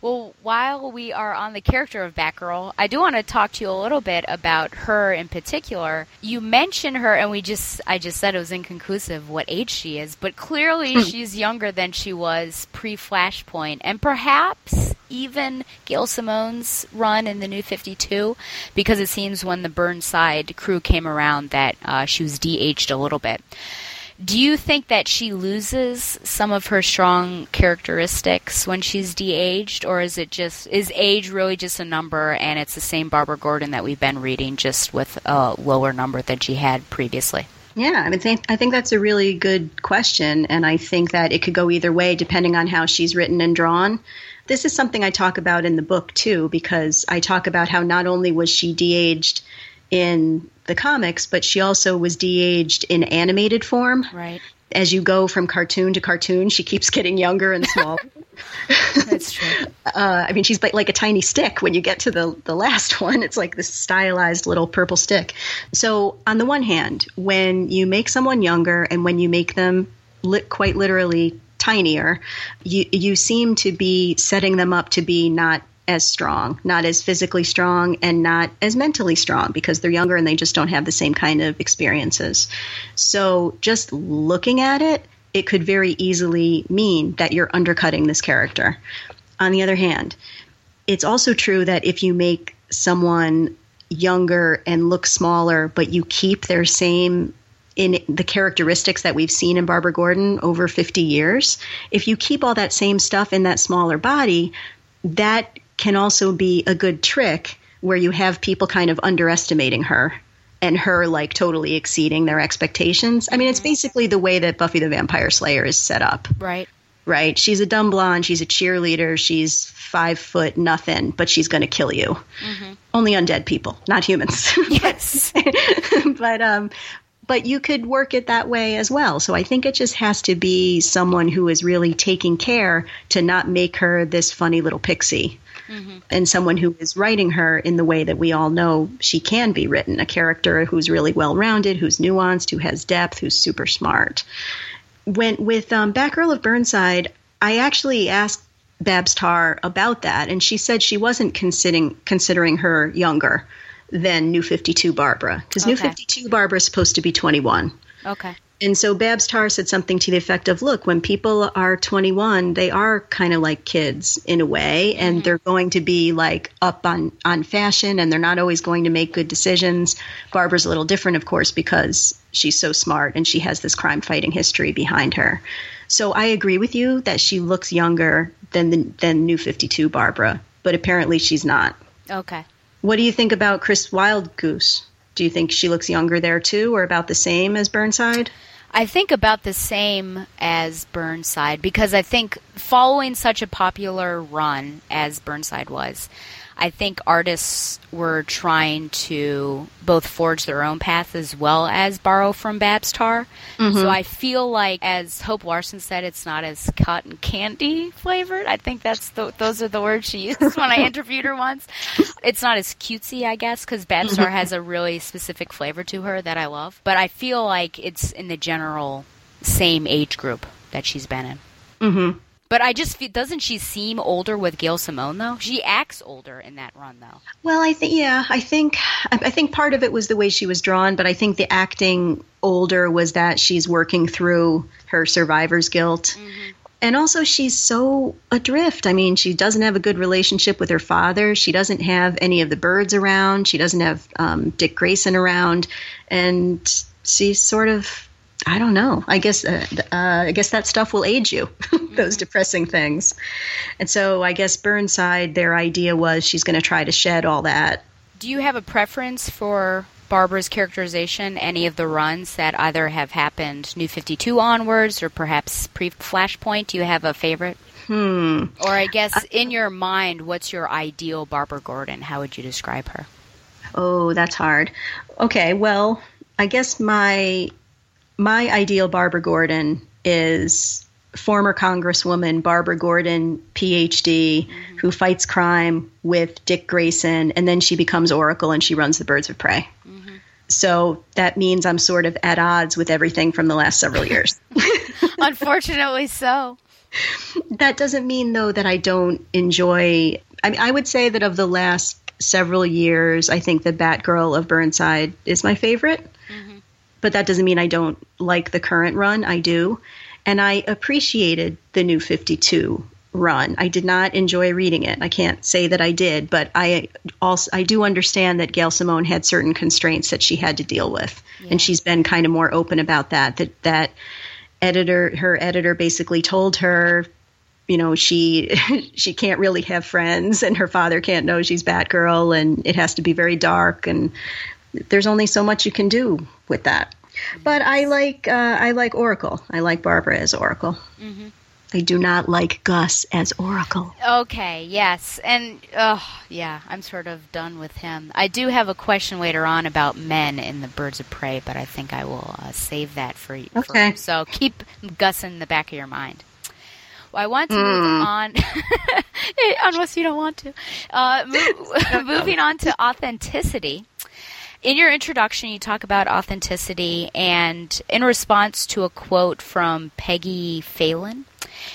S6: Well, while we are on the character of Batgirl, I do want to talk to you a little bit about her in particular. You mentioned her, and we just, I just said it was inconclusive what age she is, but clearly she's younger than she was pre Flashpoint, and perhaps even Gail Simone's run in the New 52, because it seems when the Burnside crew came around that uh, she was de-aged a little bit. Do you think that she loses some of her strong characteristics when she's de-aged, or is it just is age really just a number, and it's the same Barbara Gordon that we've been reading, just with a lower number than she had previously?
S10: Yeah, I mean, think, I think that's a really good question, and I think that it could go either way depending on how she's written and drawn. This is something I talk about in the book too, because I talk about how not only was she de-aged in the comics, but she also was de-aged in animated form.
S6: Right.
S10: As you go from cartoon to cartoon, she keeps getting younger and smaller.
S6: That's true.
S10: uh, I mean, she's like, a tiny stick when you get to the, the last one. It's like this stylized little purple stick. So, on the one hand, when you make someone younger and when you make them li- quite literally tinier, you, you seem to be setting them up to be not as strong, not as physically strong, and not as mentally strong because they're younger and they just don't have the same kind of experiences. So, just looking at it, it could very easily mean that you're undercutting this character. On the other hand, it's also true that if you make someone younger and look smaller, but you keep their same in the characteristics that we've seen in Barbara Gordon over 50 years, if you keep all that same stuff in that smaller body, that can also be a good trick where you have people kind of underestimating her and her like totally exceeding their expectations. I mean, it's basically the way that Buffy the Vampire Slayer is set up
S6: Right.
S10: right? She's a dumb blonde. She's a cheerleader. She's five foot nothing, but she's going to kill you. Only undead people, not humans.
S6: Yes.
S10: but um, but you could work it that way as well. So I think it just has to be someone who is really taking care to not make her this funny little pixie. And someone who is writing her in the way that we all know she can be written a character who's really well rounded, who's nuanced, who has depth, who's super smart when with um, Batgirl of Burnside, I actually asked Babs Tarr about that, and she said she wasn't considering considering her younger than New Fifty Two Barbara because New Fifty Two Barbara is supposed to be twenty one.
S6: Okay.
S10: And so Babs Tarr said something to the effect of, "Look, when people are 21, they are kind of like kids in a way, and mm-hmm. they're going to be like up on on fashion, and they're not always going to make good decisions." Barbara's a little different, of course, because she's so smart and she has this crime fighting history behind her. So I agree with you that she looks younger than the, than New 52 Barbara, but apparently she's not.
S6: Okay.
S10: What do you think about Chris Wildgoose? Do you think she looks younger there too, or about the same as Burnside?
S6: I think about the same as Burnside because I think following such a popular run as Burnside was, I think artists were trying to both forge their own path as well as borrow from Babs Tarr.
S10: Mhm.
S6: So I feel like, as Hope Larson said, it's not as cotton candy flavored. I think that's the, those are the words she used when I interviewed her once. It's not as cutesy, I guess, because Babs Tarr has a really specific flavor to her that I love. But I feel like it's in the general same age group that she's been in.
S10: Mm-hmm.
S6: But I just feel, doesn't she seem older with Gail Simone though? She acts older in that run though.
S10: Well, I think yeah, I think I think part of it was the way she was drawn, but I think the acting older was that she's working through her survivor's guilt. And also she's so adrift. I mean, she doesn't have a good relationship with her father. She doesn't have any of the birds around. She doesn't have um, Dick Grayson around, and she's sort of I don't know. I guess uh, uh, I guess that stuff will age you. Those depressing things. And so I guess Burnside, their idea was she's going to try to shed all that.
S6: Do you have a preference for Barbara's characterization? Any of the runs that either have happened New Fifty Two onwards, or perhaps pre Flashpoint? Do you have a favorite?
S10: Hmm.
S6: Or I guess in your mind, what's your ideal Barbara Gordon? How would you describe her?
S10: Oh, that's hard. Okay, well, I guess my my ideal Barbara Gordon is former Congresswoman Barbara Gordon, PhD, mm-hmm. who fights crime with Dick Grayson, and then she becomes Oracle and she runs the Birds of Prey. Mm-hmm. So that means I'm sort of at odds with everything from the last several years.
S6: Unfortunately, so.
S10: that doesn't mean though that I don't enjoy. I mean, I would say that of the last several years, I think the Batgirl of Burnside is my favorite. But that doesn't mean I don't like the current run. I do, and I appreciated the new Fifty Two run. I did not enjoy reading it. I can't say that I did, but I also I do understand that Gail Simone had certain constraints that she had to deal with, and she's been kind of more open about that. That that editor, her editor, basically told her, you know, she she can't really have friends, and her father can't know she's Batgirl, and it has to be very dark, and there's only so much you can do with that. But I like uh, I like Oracle. I like Barbara as Oracle.
S6: Mm-hmm.
S10: I do not like Gus as Oracle.
S6: Okay, yes. And, oh, yeah, I'm sort of done with him. I do have a question later on about men in the Birds of Prey, but I think I will uh, save that for you.
S10: Okay.
S6: so keep Gus in the back of your mind. Well, I want to
S10: Hmm.
S6: move on, unless you don't want to. Uh, move, moving on to authenticity. In your introduction, you talk about authenticity, and in response to a quote from Peggy Phelan,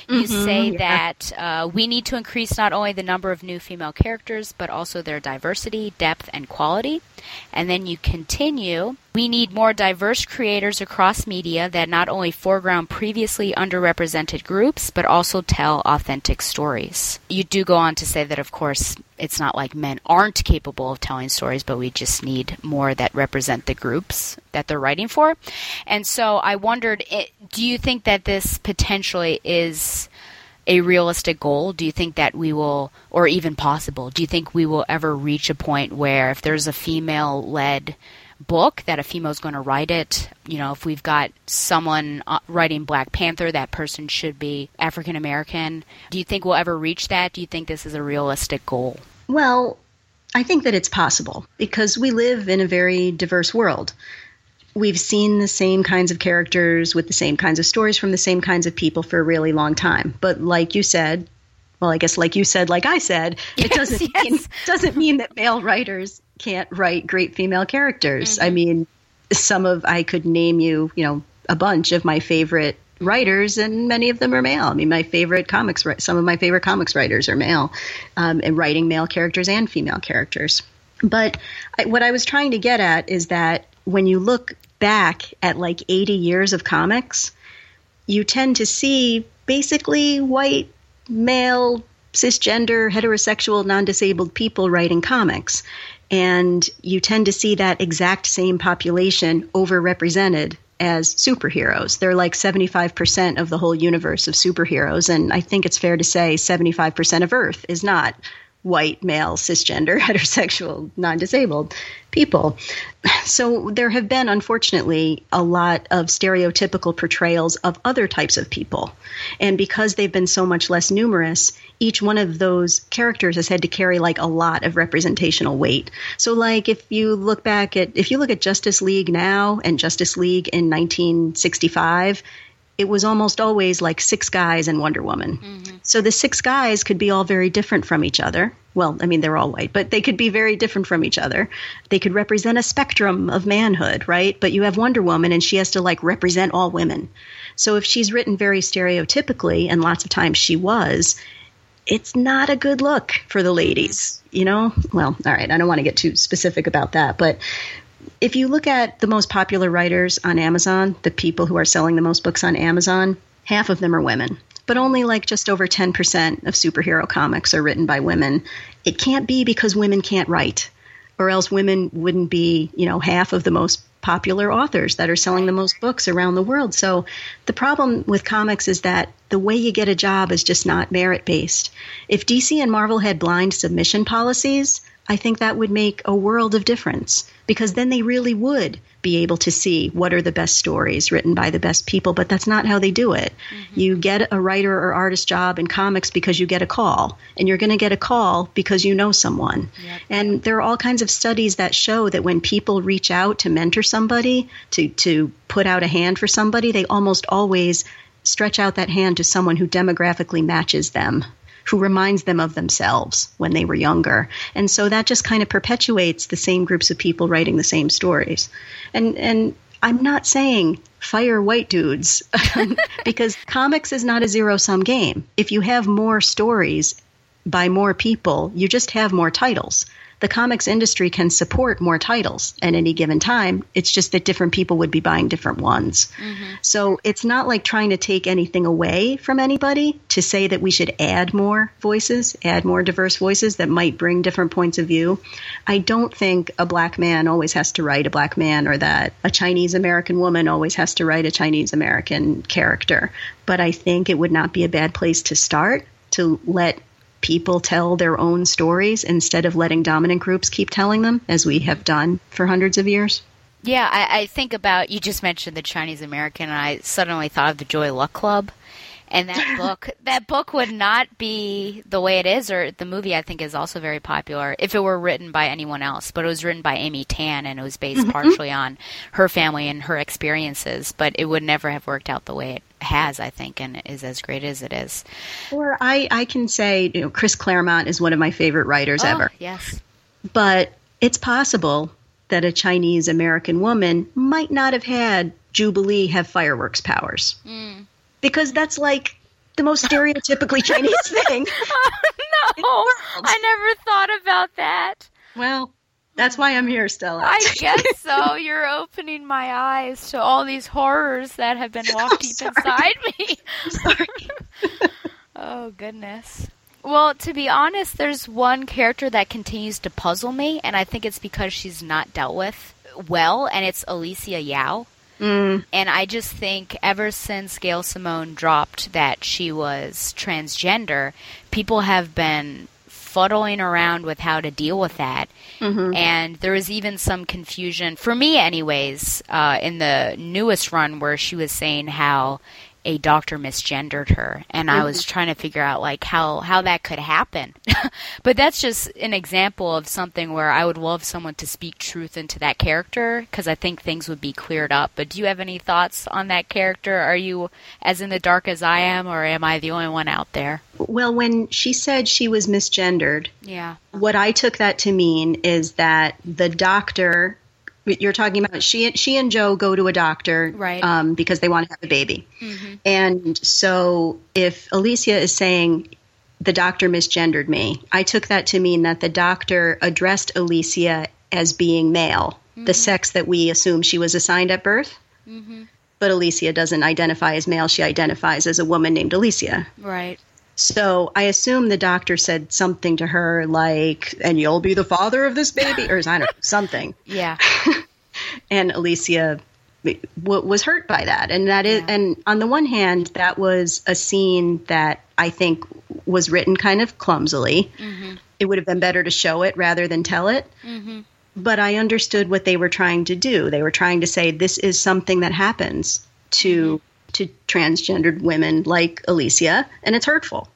S6: you
S10: Mhm,
S6: say
S10: yeah.
S6: that uh, we need to increase not only the number of new female characters, but also their diversity, depth, and quality. And then you continue, we need more diverse creators across media that not only foreground previously underrepresented groups, but also tell authentic stories. You do go on to say that, of course, it's not like men aren't capable of telling stories, but we just need more that represent the groups that they're writing for. And so I wondered, do you think that this potentially is a realistic goal? Do you think that we will, or even possible, do you think we will ever reach a point where if there's a female led book that a female is going to write it, you know, if we've got someone uh, writing Black Panther, that person should be African American. Do you think we'll ever reach that? Do you think this is a realistic goal?
S10: Well, I think that it's possible because we live in a very diverse world. We've seen the same kinds of characters with the same kinds of stories from the same kinds of people for a really long time. But like you said, well, I guess like you said, like I said, it doesn't mean, doesn't mean that male writers can't write great female characters. I mean, some of I could name you, you know, a bunch of my favorite writers, and many of them are male. I mean, my favorite comics, some of my favorite comics writers are male, um, and writing male characters and female characters. But I, what I was trying to get at is that when you look back at like 80 years of comics, you tend to see basically white, male, cisgender, heterosexual, non disabled people writing comics. And you tend to see that exact same population overrepresented as superheroes. They're like 75% of the whole universe of superheroes. And I think it's fair to say 75% of Earth is not white, male, cisgender, heterosexual, non disabled people. So there have been, unfortunately, a lot of stereotypical portrayals of other types of people. And because they've been so much less numerous, each one of those characters has had to carry like a lot of representational weight. So, like, if you look back at, if you look at Justice League now and Justice League in 1965, it was almost always like six guys and Wonder Woman. Mm-hmm. So the six guys could be all very different from each other. Well, I mean, they're all white, but they could be very different from each other. They could represent a spectrum of manhood, right? But you have Wonder Woman and she has to like represent all women. So if she's written very stereotypically, and lots of times she was, it's not a good look for the ladies, you know? Well, all right, I don't want to get too specific about that, but if you look at the most popular writers on Amazon, the people who are selling the most books on Amazon, half of them are women. But only like just over 10% of superhero comics are written by women. It can't be because women can't write, or else women wouldn't be, you know, half of the most popular authors that are selling the most books around the world. So the problem with comics is that the way you get a job is just not merit based. If DC and Marvel had blind submission policies, I think that would make a world of difference because then they really would be able to see what are the best stories written by the best people, but that's not how they do it. Mm-hmm. You get a writer or artist job in comics because you get a call, and you're going to get a call because you know someone. Yep. And there are all kinds of studies that show that when people reach out to mentor somebody, to, to put out a hand for somebody, they almost always stretch out that hand to someone who demographically matches them who reminds them of themselves when they were younger. And so that just kind of perpetuates the same groups of people writing the same stories. And and I'm not saying fire white dudes because comics is not a zero sum game. If you have more stories by more people, you just have more titles the comics industry can support more titles at any given time. It's just that different people would be buying different ones. Mm-hmm. So it's not like trying to take anything away from anybody to say that we should add more voices, add more diverse voices that might bring different points of view. I don't think a black man always has to write a black man or that a Chinese American woman always has to write a Chinese American character. But I think it would not be a bad place to start to let people tell their own stories instead of letting dominant groups keep telling them, as we have done for hundreds of years?
S6: Yeah, I, I think about you just mentioned the Chinese American, and I suddenly thought of the Joy Luck Club and that book that book would not be the way it is or the movie i think is also very popular if it were written by anyone else but it was written by amy tan and it was based mm-hmm. partially on her family and her experiences but it would never have worked out the way it has i think and is as great as it is
S10: or i i can say you know chris claremont is one of my favorite writers
S6: oh,
S10: ever
S6: yes
S10: but it's possible that a chinese american woman might not have had jubilee have fireworks powers mm because that's like the most stereotypically Chinese thing.
S6: oh, no. I never thought about that.
S10: Well, that's why I'm here, Stella.
S6: I guess so. You're opening my eyes to all these horrors that have been locked deep inside me. oh, goodness. Well, to be honest, there's one character that continues to puzzle me, and I think it's because she's not dealt with well, and it's Alysia Yeoh. Mm. And I just think ever since Gail Simone dropped that she was transgender, people have been fuddling around with how to deal with that. Mm-hmm. And there was even some confusion, for me, anyways, uh, in the newest run where she was saying how a doctor misgendered her. And mm-hmm. i was trying to figure out like how how that could happen. But that's just an example of something where i would love someone to speak truth into that character because i think things would be cleared up. But do you have any thoughts on that character? Are you as in the dark as i am or am i the only one out there?
S10: Well when she said she was misgendered
S6: yeah.
S10: what i took that to mean is that the doctor you're talking about she she and Jo go to a doctor
S6: right.
S10: um, because they want to have a baby, mm-hmm. and so if Alysia is saying the doctor misgendered me, I took that to mean that the doctor addressed Alysia as being male, mm-hmm. the sex that we assume she was assigned at birth. Mm-hmm. But Alysia doesn't identify as male; she identifies as a woman named Alysia.
S6: Right.
S10: So I assume the doctor said something to her like, "And you'll be the father of this baby," or I don't know, something.
S6: Yeah.
S10: and Alysia w- was hurt by that, and that is, yeah. and on the one hand, that was a scene that I think was written kind of clumsily. Mm-hmm. it would have been better to show it rather than tell it.
S6: Mm-hmm.
S10: But I understood what they were trying to do. They were trying to say this is something that happens to to transgendered women like Alysia, and it's hurtful.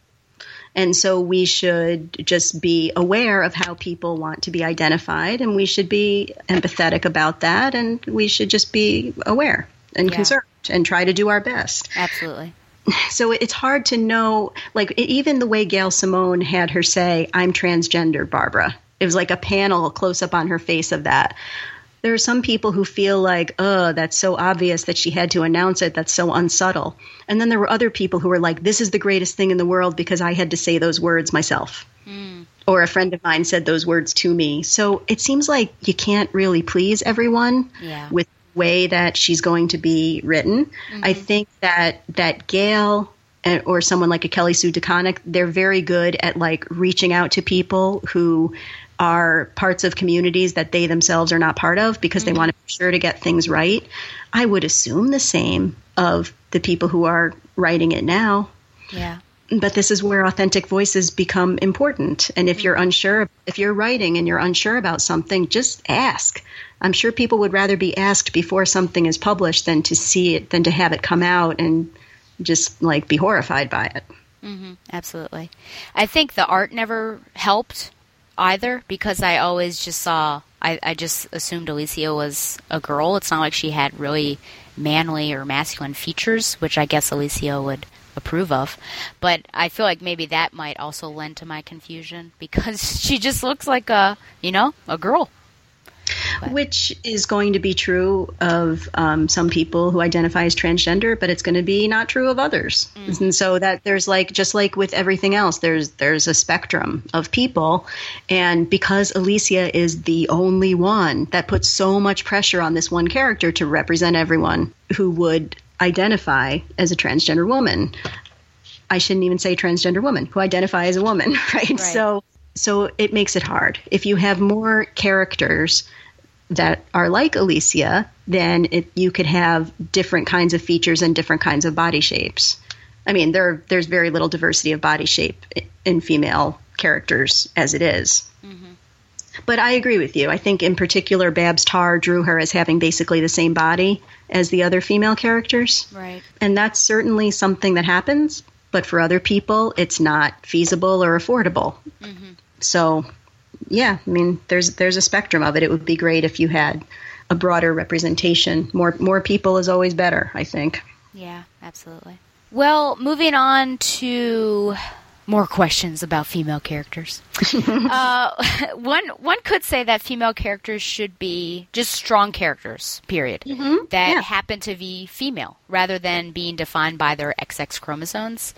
S10: And so we should just be aware of how people want to be identified, and we should be empathetic about that, and we should just be aware and
S6: Yeah.
S10: concerned and try to do our best.
S6: Absolutely.
S10: So it's hard to know, like, even the way Gail Simone had her say, I'm transgender, Barbara. It was like a panel close up on her face of that. There are some people who feel like, oh, that's so obvious that she had to announce it. That's so unsubtle. And then there were other people who were like, this is the greatest thing in the world because I had to say those words myself. Hmm. Or a friend of mine said those words to me. So it seems like you can't really please everyone
S6: Yeah.
S10: with the way that she's going to be written. I mm-hmm. think that that Gail eh, or someone like a Kelly Sue DeConnick, they're very good at like reaching out to people who are parts of communities that they themselves are not part of because they want to be sure to get things right. I would assume the same of the people who are writing it now.
S6: Yeah.
S10: but this is where authentic voices become important. And if you're unsure if you're writing and you're unsure about something just ask. I'm sure people would rather be asked before something is published than to see it than to have it come out and just like be horrified by it.
S6: Hmm Absolutely. I think the art never helped either because I always just saw, I, I just assumed Alysia was a girl. It's not like she had really manly or masculine features, which I guess Alysia would approve of. But I feel like maybe that might also lend to my confusion because she just looks like a, you know, a girl.
S10: Which is going to be true of um, some people who identify as transgender but it's going to be not true of others. And so that there's like just like with everything else there's there's a spectrum of people. And because alysia is the only one that puts so much pressure on this one character to represent everyone who would identify as a transgender woman I shouldn't even say transgender woman who identify as a woman, right? So so it makes it hard. If you have more characters that are like Alysia, then it, you could have different kinds of features and different kinds of body shapes. I mean, there there's very little diversity of body shape in female characters as it is. Mm-hmm. But I agree with you. I think in particular, Babs Tarr drew her as having basically the same body as the other female characters.
S6: Right.
S10: And that's certainly something that happens, but for other people, it's not feasible or affordable. Mm-hmm. So, yeah, I mean, there's there's a spectrum of it. It would be great if you had a broader representation. More more people is always better, I think.
S6: Yeah, absolutely. Well, moving on to more questions about female characters. uh, one one could say that female characters should be just strong characters, period, that happen to be female rather than being defined by their XX chromosomes.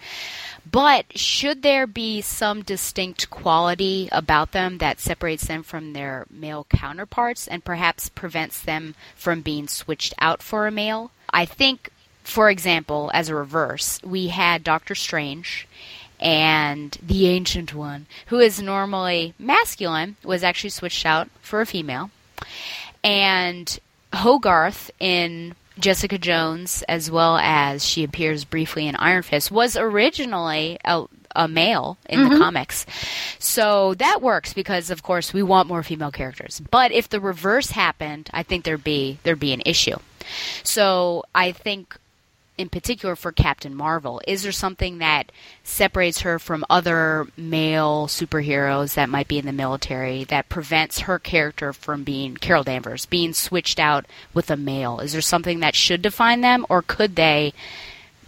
S6: But should there be some distinct quality about them that separates them from their male counterparts and perhaps prevents them from being switched out for a male? I think, for example, as a reverse, we had Doctor Strange and the Ancient One, who is normally masculine, was actually switched out for a female. And Hogarth in Jessica Jones, as well as she appears briefly in Iron Fist, was originally a, a male in the mm-hmm. comics. So that works because, of course, we want more female characters. But if the reverse happened, I think there'd be there'd be an issue. So I think in particular for Captain Marvel? Is there something that separates her from other male superheroes that might be in the military that prevents her character from being Carol Danvers, being switched out with a male? Is there something that should define them, or could they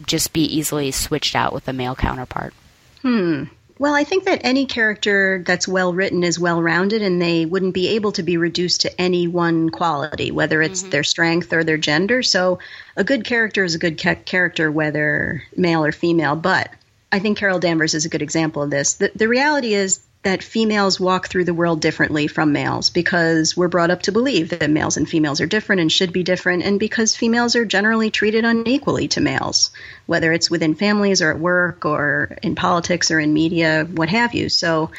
S6: just be easily switched out with a male counterpart?
S10: Hmm. Well, I think that any character that's well written is well rounded, and they wouldn't be able to be reduced to any one quality, whether it's mm-hmm. their strength or their gender. So, a good character is a good ca- character, whether male or female. But I think Carol Danvers is a good example of this. The, the reality is that females walk through the world differently from males because we're brought up to believe that males and females are different and should be different, and because females are generally treated unequally to males, whether it's within families or at work or in politics or in media, what have you. So,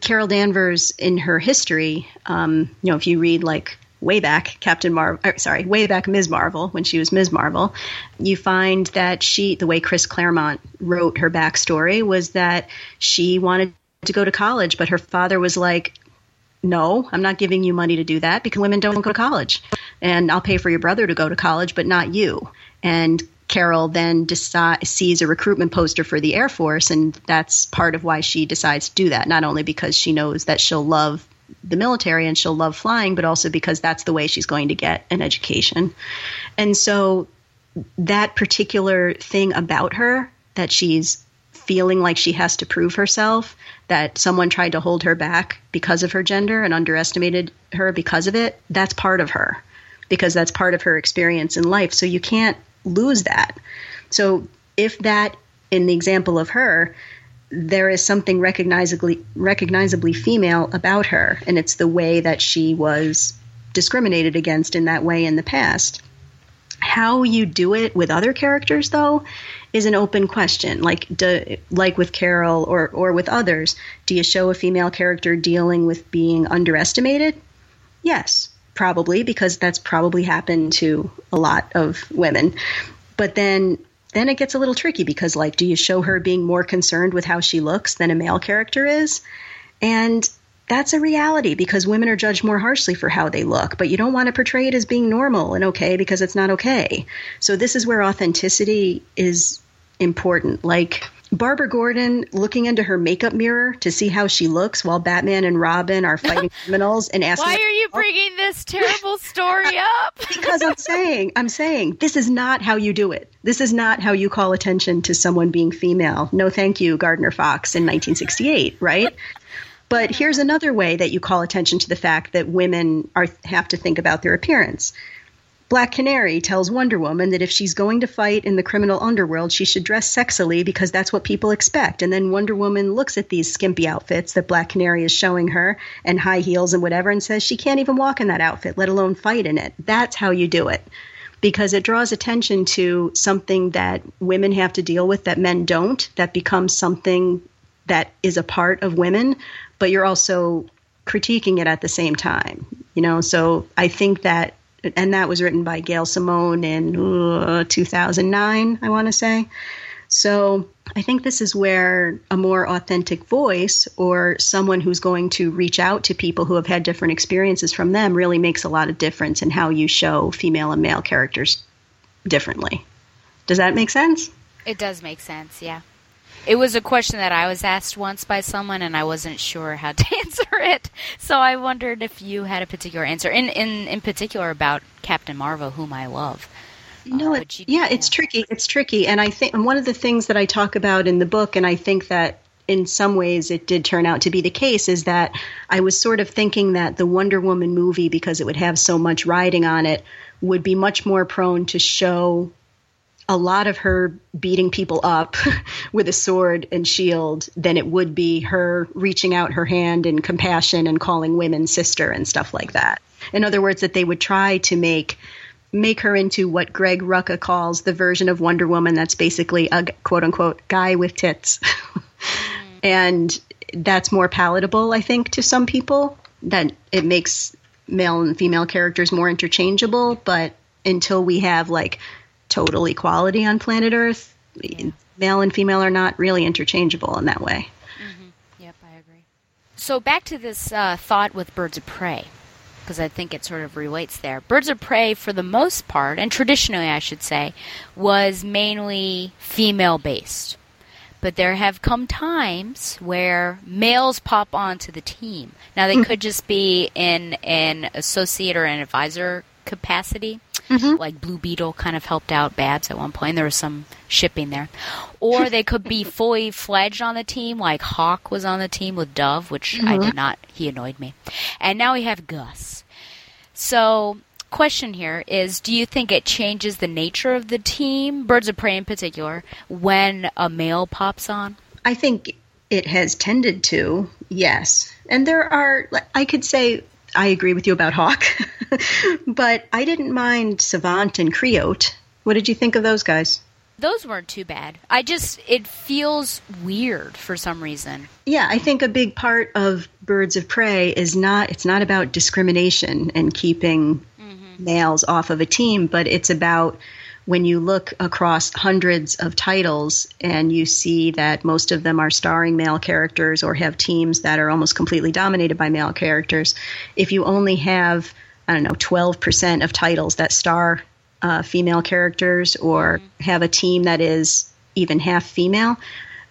S10: Carol Danvers, in her history, um, you know, if you read like way back Captain Marvel, sorry, way back Ms. Marvel when she was Ms. Marvel, you find that she, the way Chris Claremont wrote her backstory was that she wanted to go to college, but her father was like, no, I'm not giving you money to do that because women don't go to college. And I'll pay for your brother to go to college, but not you. And Carol then decide, sees a recruitment poster for the Air Force, and that's part of why she decides to do that. Not only because she knows that she'll love the military and she'll love flying, but also because that's the way she's going to get an education. And so that particular thing about her that she's feeling like she has to prove herself, that someone tried to hold her back because of her gender and underestimated her because of it, that's part of her because that's part of her experience in life. So you can't lose that. So if that, in the example of her, there is something recognizably recognizably female about her, and it's the way that she was discriminated against in that way in the past. How you do it with other characters, though, is an open question. Like, do, like with Carol or or with others, do you show a female character dealing with being underestimated? Yes, probably because that's probably happened to a lot of women. But then then it gets a little tricky because like do you show her being more concerned with how she looks than a male character is? And that's a reality because women are judged more harshly for how they look, but you don't want to portray it as being normal and okay because it's not okay. So this is where authenticity is important. Like Barbara Gordon looking into her makeup mirror to see how she looks while Batman and Robin are fighting criminals and asking
S6: Why are you bringing this terrible story up?
S10: because I'm saying, I'm saying this is not how you do it. This is not how you call attention to someone being female. No thank you, Gardner Fox in 1968, right? But here's another way that you call attention to the fact that women are have to think about their appearance. Black Canary tells Wonder Woman that if she's going to fight in the criminal underworld, she should dress sexily because that's what people expect. And then Wonder Woman looks at these skimpy outfits that Black Canary is showing her and high heels and whatever and says she can't even walk in that outfit, let alone fight in it. That's how you do it. Because it draws attention to something that women have to deal with that men don't, that becomes something that is a part of women, but you're also critiquing it at the same time. You know, so I think that and that was written by Gail Simone in uh, 2009, I want to say. So I think this is where a more authentic voice or someone who's going to reach out to people who have had different experiences from them really makes a lot of difference in how you show female and male characters differently. Does that make sense?
S6: It does make sense, yeah. It was a question that I was asked once by someone, and I wasn't sure how to answer it. So I wondered if you had a particular answer, in in, in particular about Captain Marvel, whom I love.
S10: No, uh, it, yeah, it's tricky. It's tricky, and I think and one of the things that I talk about in the book, and I think that in some ways it did turn out to be the case, is that I was sort of thinking that the Wonder Woman movie, because it would have so much riding on it, would be much more prone to show a lot of her beating people up with a sword and shield than it would be her reaching out her hand in compassion and calling women sister and stuff like that. In other words, that they would try to make make her into what Greg Rucka calls the version of Wonder Woman that's basically a quote unquote guy with tits. and that's more palatable, I think, to some people. That it makes male and female characters more interchangeable, but until we have like total equality on planet Earth. Yeah. Male and female are not really interchangeable in that way.
S6: Mm-hmm. Yep, I agree. So back to this uh, thought with birds of prey, because I think it sort of relates there. Birds of prey, for the most part, and traditionally I should say, was mainly female based. But there have come times where males pop onto the team. Now, they mm-hmm. could just be in an associate or an advisor capacity. Mm-hmm. Like Blue Beetle kind of helped out Babs at one point. There was some shipping there. Or they could be fully fledged on the team, like Hawk was on the team with Dove, which mm-hmm. I did not. He annoyed me. And now we have Gus. So, question here is do you think it changes the nature of the team, Birds of Prey in particular, when a male pops on?
S10: I think it has tended to, yes. And there are, I could say, I agree with you about Hawk, but I didn't mind Savant and Creote. What did you think of those guys?
S6: Those weren't too bad. I just it feels weird for some reason.
S10: Yeah, I think a big part of Birds of Prey is not it's not about discrimination and keeping mm-hmm. males off of a team, but it's about when you look across hundreds of titles and you see that most of them are starring male characters or have teams that are almost completely dominated by male characters, if you only have, I don't know, 12% of titles that star uh, female characters or have a team that is even half female,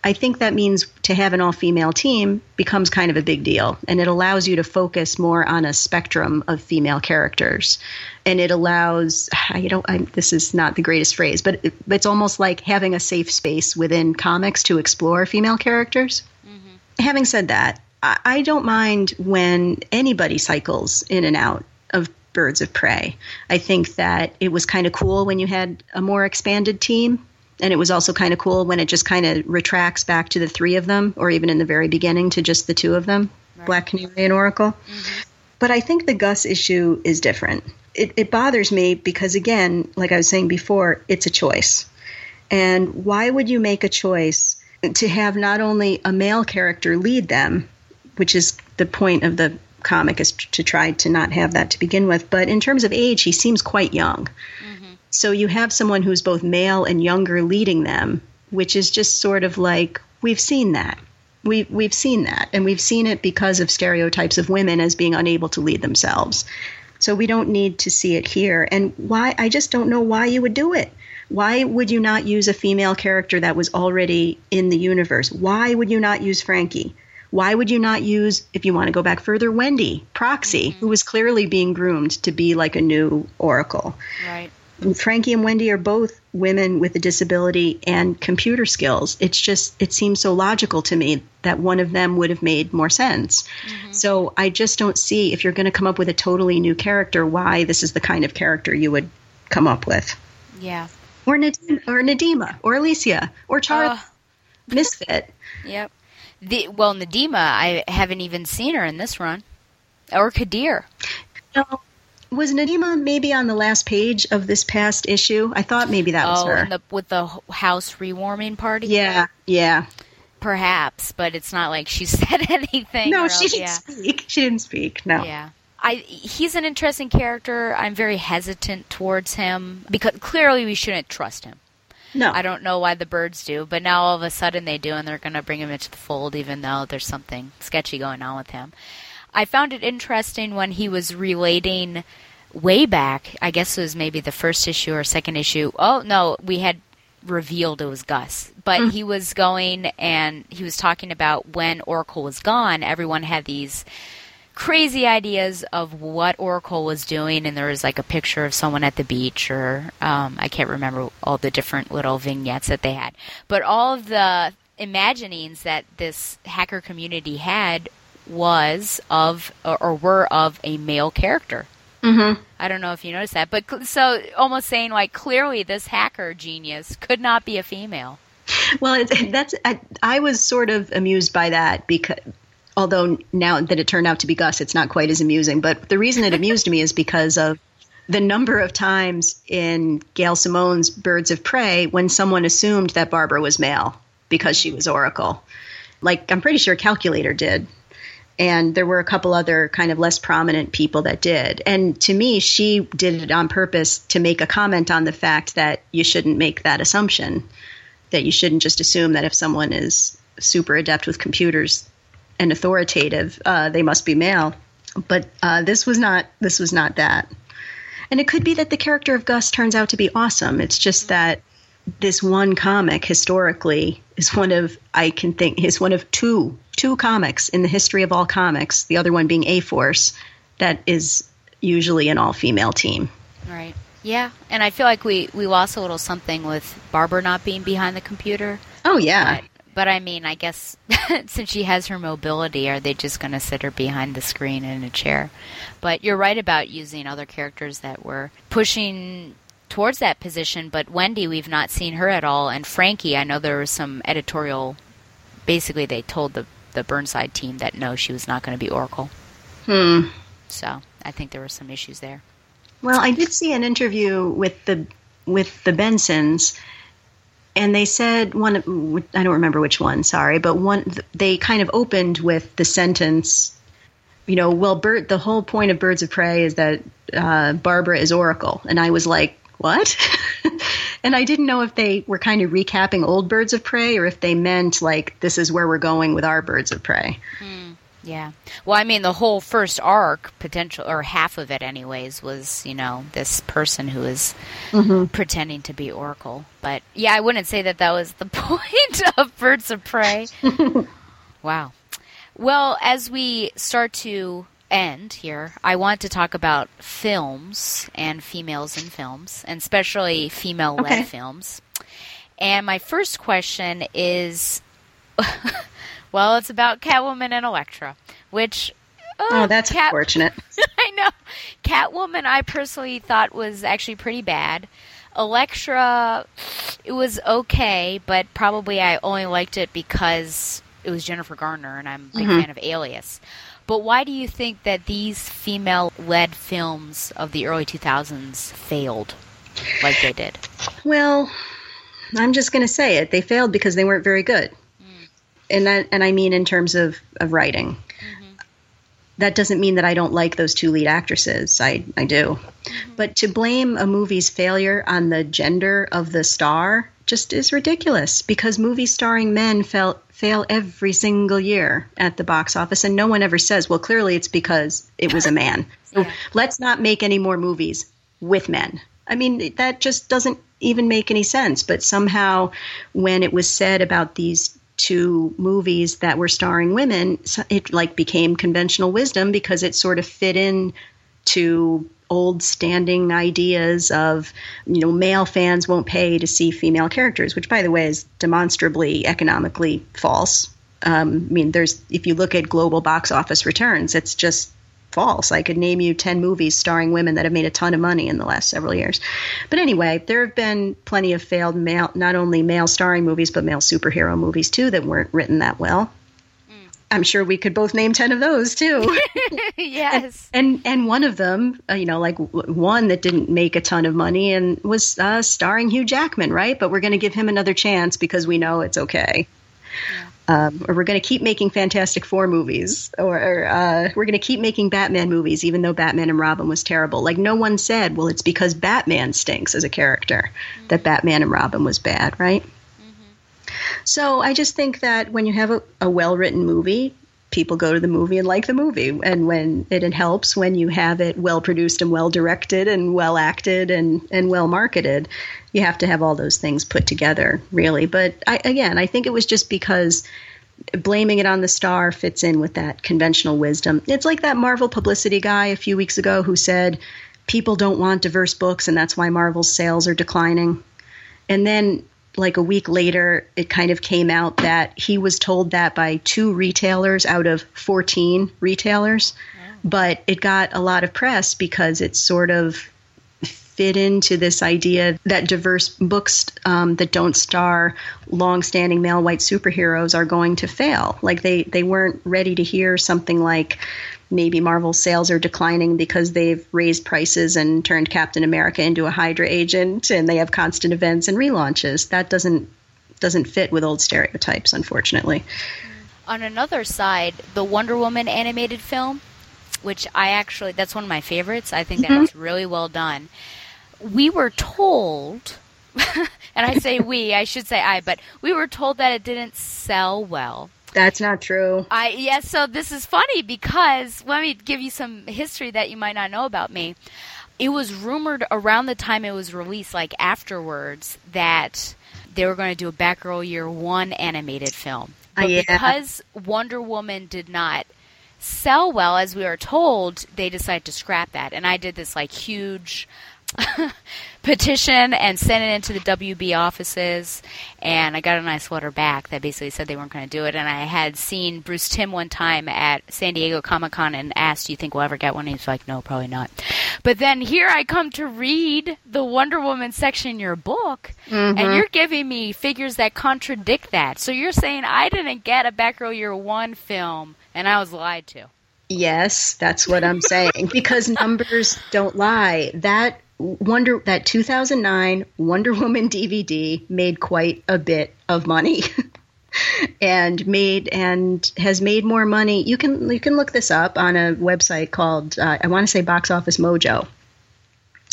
S10: I think that means to have an all female team becomes kind of a big deal. And it allows you to focus more on a spectrum of female characters. And it allows, you know, I, this is not the greatest phrase, but it, it's almost like having a safe space within comics to explore female characters. Mm-hmm. Having said that, I, I don't mind when anybody cycles in and out of birds of prey. I think that it was kind of cool when you had a more expanded team and it was also kind of cool when it just kind of retracts back to the three of them, or even in the very beginning to just the two of them, Black Canary and Oracle. Mm-hmm. But I think the Gus issue is different. It, it bothers me because, again, like I was saying before, it's a choice. And why would you make a choice to have not only a male character lead them, which is the point of the comic, is to try to not have that to begin with, but in terms of age, he seems quite young. Mm-hmm. So you have someone who's both male and younger leading them, which is just sort of like we've seen that. We've we've seen that, and we've seen it because of stereotypes of women as being unable to lead themselves. So we don't need to see it here. And why? I just don't know why you would do it. Why would you not use a female character that was already in the universe? Why would you not use Frankie? Why would you not use, if you want to go back further, Wendy, Proxy, who mm-hmm. was clearly being groomed to be like a new Oracle?
S6: Right.
S10: Frankie and Wendy are both women with a disability and computer skills. It's just, it seems so logical to me that one of them would have made more sense. Mm-hmm. So I just don't see, if you're going to come up with a totally new character, why this is the kind of character you would come up with.
S6: Yeah.
S10: Or, Nadim- or Nadima, or Alicia, or Charlie. Uh. Misfit.
S6: Yep. The well, Nadima, I haven't even seen her in this run, or Qadir.
S10: No. Was Nadima maybe on the last page of this past issue? I thought maybe that was
S6: oh,
S10: her.
S6: and the, with the house rewarming party.
S10: yeah, yeah.
S6: perhaps, but it's not like she said anything.
S10: No, she
S6: else-
S10: didn't
S6: yeah.
S10: speak. She didn't speak. No.
S6: Yeah. I he's an interesting character. I'm very hesitant towards him because clearly we shouldn't trust him.
S10: No.
S6: I don't know why the birds do, but now all of a sudden they do and they're going to bring him into the fold even though there's something sketchy going on with him. I found it interesting when he was relating way back, I guess it was maybe the first issue or second issue. Oh, no, we had revealed it was Gus. But he was going and he was talking about when Oracle was gone, everyone had these crazy ideas of what Oracle was doing, and there was like a picture of someone at the beach, or um, I can't remember all the different little vignettes that they had. But all of the imaginings that this hacker community had was of or were of a male character.
S10: Mm-hmm.
S6: I don't know if you noticed that, but cl- so almost saying like clearly this hacker genius could not be a female.
S10: Well, it, that's I, I was sort of amused by that because although now that it turned out to be Gus, it's not quite as amusing. But the reason it amused me is because of the number of times in Gail Simone's Birds of Prey when someone assumed that Barbara was male because she was Oracle. Like I'm pretty sure Calculator did. And there were a couple other kind of less prominent people that did. And to me, she did it on purpose to make a comment on the fact that you shouldn't make that assumption that you shouldn't just assume that if someone is super adept with computers and authoritative, uh, they must be male. But uh, this was not. This was not that. And it could be that the character of Gus turns out to be awesome. It's just that this one comic historically is one of I can think is one of two two comics in the history of all comics. The other one being A Force, that is usually an all female team.
S6: Right. Yeah, and I feel like we we lost a little something with Barbara not being behind the computer.
S10: Oh yeah.
S6: But, but I mean, I guess since she has her mobility, are they just going to sit her behind the screen in a chair? But you're right about using other characters that were pushing towards that position. But Wendy, we've not seen her at all, and Frankie, I know there was some editorial. Basically, they told the the Burnside team that no, she was not going to be Oracle.
S10: Hmm.
S6: So I think there were some issues there.
S10: Well, I did see an interview with the with the Bensons, and they said one. I don't remember which one. Sorry, but one. They kind of opened with the sentence, you know, well, Bert. The whole point of Birds of Prey is that uh, Barbara is Oracle, and I was like, what? and I didn't know if they were kind of recapping old Birds of Prey or if they meant like this is where we're going with our Birds of Prey.
S6: Yeah. Well, I mean, the whole first arc, potential, or half of it, anyways, was, you know, this person who is
S10: Mhm.
S6: pretending to be Oracle. But yeah, I wouldn't say that that was the point of Birds of Prey. wow. Well, as we start to end here, I want to talk about films and females in films, and especially female led
S10: Okay.
S6: films. And my first question is well, it's about Catwoman and Elektra, which.
S10: Oh, that's
S6: Cat-
S10: unfortunate.
S6: I know. Catwoman, I personally thought was actually pretty bad. Elektra, it was okay, but probably I only liked it because it was Jennifer Garner, and I'm a big
S10: Mhm.
S6: fan of Alias. But why do you think that these female led films of the early 2000s failed like they did?
S10: Well, I'm just going to say it. They failed because they weren't very good. Mm. And that and I mean in terms of of writing. Mm-hmm. That doesn't mean that I don't like those two lead actresses. I I do. Mm-hmm. But to blame a movie's failure on the gender of the star just is ridiculous because movies starring men fail fail every single year at the box office and no one ever says, well clearly it's because it was a man. So let's not make any more movies with men. I mean, that just doesn't even make any sense. But somehow, when it was said about these two movies that were starring women, it like became conventional wisdom because it sort of fit in to old standing ideas of you know male fans won't pay to see female characters which by the way is demonstrably economically false. Um, i mean there's if you look at global box office returns it's just false. I could name you 10 movies starring women that have made a ton of money in the last several years. But anyway there have been plenty of failed male not only male starring movies but male superhero movies too that weren't written that well i'm sure we could both name 10 of those too
S6: yes.
S10: and and one of them, uh, you know, like w- one that didn't make a ton of money and was uh, starring Hugh Jackman, right? But we're going to give him another chance because we know it's okay. Um, or we're going to keep making Fantastic Four movies, or, or uh, we're going to keep making Batman movies, even though Batman and Robin was terrible. Like no one said, well, it's because Batman stinks as a character that Batman and Robin was bad, right? So I just think that when you have a, a well written movie, people go to the movie and like the movie. And when it, it helps when you have it well produced and well directed and well acted and, and well marketed, you have to have all those things put together, really. But I, again, I think it was just because blaming it on the star fits in with that conventional wisdom. It's like that Marvel publicity guy a few weeks ago who said people don't want diverse books and that's why Marvel's sales are declining. And then like a week later, it kind of came out that he was told that by two retailers out of 14 retailers. But it got a lot of press because it sort of fit into this idea that diverse books um, that don't star long-standing male white superheroes are going to fail. Like they they weren't ready to hear something like maybe Marvel sales are declining because they've raised prices and turned Captain America into a Hydra agent and they have constant events and relaunches. That doesn't doesn't fit with old stereotypes, unfortunately.
S6: On another side, the Wonder Woman animated film, which I actually that's one of my favorites. I think that
S10: Mhm.
S6: was really well done. We were told and I say we, I should say I, but we were told that it didn't sell well.
S10: That's not true.
S6: I yes, so this is funny because let me give you some history that you might not know about me. It was rumored around the time it was released, like afterwards, that they were going to do a Batgirl Year One animated film.
S10: Ah,
S6: But
S10: yeah.
S6: because Wonder Woman did not sell well, as we were told, they decided to scrap that. And I did this like huge petition and sent it into the WB offices, and I got a nice letter back that basically said they weren't going to do it. And I had seen Bruce Timm one time at San Diego Comic Con and asked, "Do you think we'll ever get one?" And he's like, "No, probably not." But then here I come to read the Wonder Woman section in your book, and
S10: Mhm.
S6: you're giving me figures that contradict that. So you're saying I didn't get a Batgirl Year One film, and I was lied to.
S10: Yes, that's what I'm saying because numbers don't lie. That Wonder that 2009 Wonder Woman DVD made quite a bit of money. and made and has made more money. You can you can look this up on a website called uh, I want to say Box Office Mojo.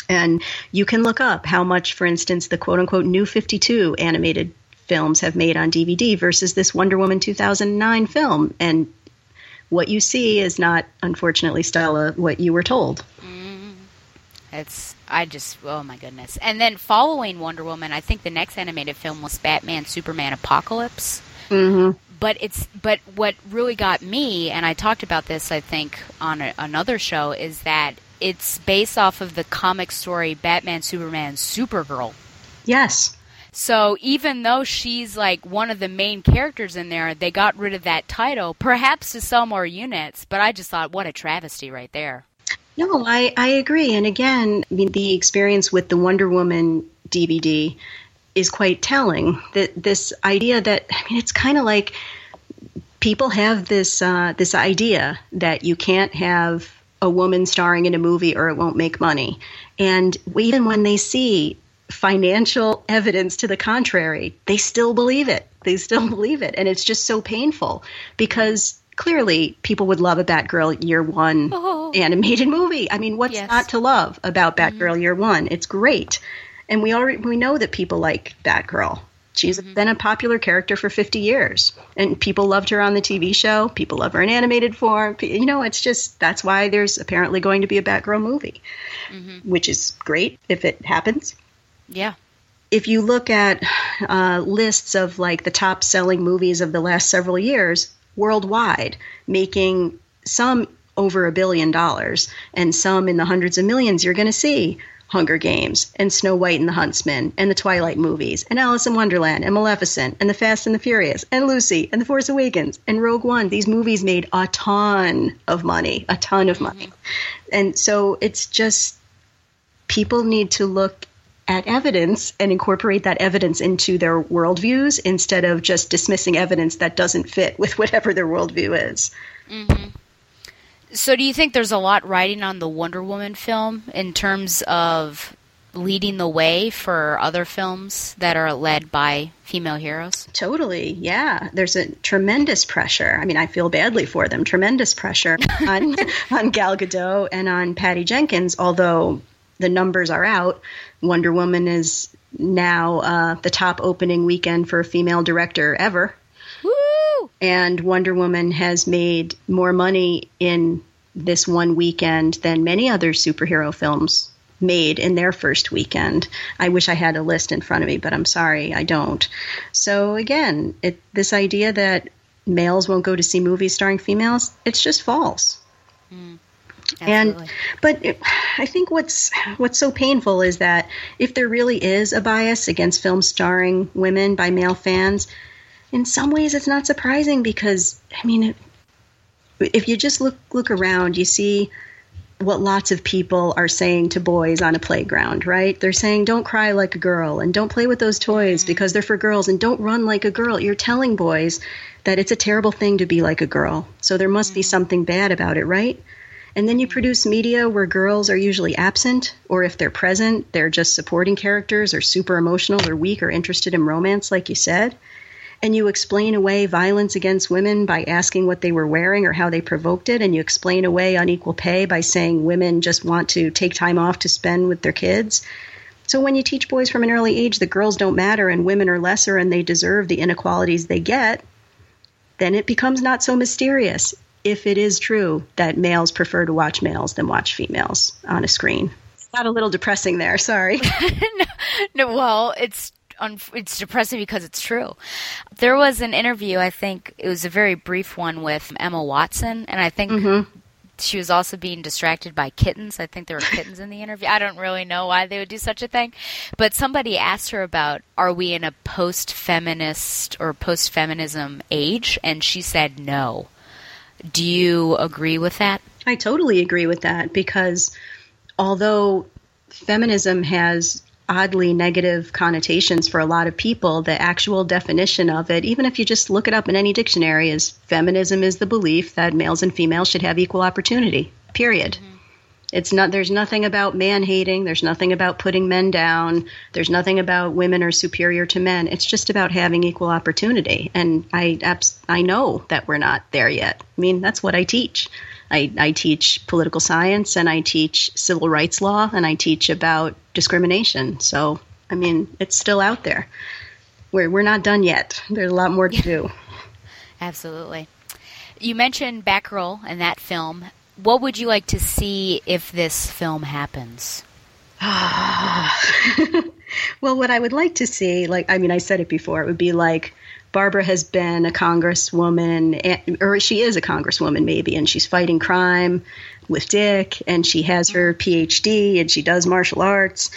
S10: And you can look up how much, for instance, the quote unquote new 52 animated films have made on DVD versus this Wonder Woman 2009 film. And what you see is not, unfortunately, Stella, what you were told.
S6: It's I just oh my goodness. And then following Wonder Woman, I think the next animated film was Batman Superman Apocalypse.
S10: Mm-hmm.
S6: But it's but what really got me, and I talked about this I think on a, another show, is that it's based off of the comic story Batman Superman Supergirl.
S10: Yes.
S6: So even though she's like one of the main characters in there, they got rid of that title, perhaps to sell more units. But I just thought, what a travesty right there.
S10: No, I, I agree. And again, I mean, the experience with the Wonder Woman DVD is quite telling. That this idea that I mean, it's kind of like people have this uh, this idea that you can't have a woman starring in a movie or it won't make money. And even when they see financial evidence to the contrary, they still believe it. They still believe it. And it's just so painful because clearly people would love a Batgirl Year One
S6: Oh.
S10: animated movie. I mean, what's
S6: Yes.
S10: not to love about Batgirl mm-hmm. Year One? It's great. And we already we know that people like Batgirl. She's mm-hmm. been a popular character for 50 years, and people loved her on the TV show. People love her in animated form. You know, it's just that's why there's apparently going to be a Batgirl movie, mm-hmm. which is great if it happens
S6: Yeah.
S10: if you look at uh, lists of like the top selling movies of the last several years worldwide, making some over a billion dollars and some in the hundreds of millions, you're going to see Hunger Games and Snow White and the Huntsman and the Twilight movies and Alice in Wonderland and Maleficent and The Fast and the Furious and Lucy and The Force Awakens and Rogue One. These movies made a ton of money, a ton of money. And so it's just people need to look at evidence and incorporate that evidence into their worldviews instead of just dismissing evidence that doesn't fit with whatever their worldview is. Mm-hmm.
S6: So do you think there's a lot riding on the Wonder Woman film in terms of leading the way for other films that are led by female heroes?
S10: Totally, yeah. There's a tremendous pressure. I mean, I feel badly for them. Tremendous pressure on on Gal Gadot and on Patty Jenkins. Although the numbers are out, Wonder Woman is now uh, the top opening weekend for a female director ever.
S6: Woo!
S10: and Wonder Woman has made more money in this one weekend than many other superhero films made in their first weekend. I wish I had a list in front of me, but I'm sorry, I don't. So again, it, this idea that males won't go to see movies starring females, it's just false. And but it, I think what's what's so painful is that if there really is a bias against films starring women by male fans, in some ways it's not surprising because I mean, if, if you just look look around, you see what lots of people are saying to boys on a playground, right? They're saying, "Don't cry like a girl," and "Don't play with those toys mm-hmm. because they're for girls," and "Don't run like a girl." You're telling boys that it's a terrible thing to be like a girl, so there must be mm-hmm. something bad about it, right? And then you produce media where girls are usually absent, or if they're present, they're just supporting characters, or super emotional, or weak, or interested in romance, like you said. And you explain away violence against women by asking what they were wearing or how they provoked it. And you explain away unequal pay by saying women just want to take time off to spend with their kids. So when you teach boys from an early age that girls don't matter and women are lesser and they deserve the inequalities they get, then it becomes not so mysterious if it is true that males prefer to watch males than watch females on a screen. Got a little depressing there, sorry.
S6: No, well, it's it's depressing because it's true. There was an interview, I think it was a very brief one with Emma Watson, and I think mm-hmm. she was also being distracted by kittens. I think there were kittens in the interview. I don't really know why they would do such a thing, but somebody asked her about are we in a post-feminist or post-feminism age, and she said no. Do you agree with that?
S10: I totally agree with that because although feminism has oddly negative connotations for a lot of people, the actual definition of it, even if you just look it up in any dictionary, is feminism is the belief that males and females should have equal opportunity. Period. Mm-hmm. It's not there's nothing about man hating, there's nothing about putting men down, there's nothing about women are superior to men. It's just about having equal opportunity. And I abs- I know that we're not there yet. I mean, that's what I teach. I, I teach political science and I teach civil rights law and I teach about discrimination. So, I mean, it's still out there. We're, we're not done yet. There's a lot more to do.
S6: Absolutely. You mentioned Batgirl in that film. What would you like to see if this film happens?
S10: well, what I would like to see, like, I mean, I said it before, it would be like Barbara has been a congresswoman, eh, or she is a congresswoman maybe, and she's fighting crime with Dick, and she has her PhD, and she does martial arts.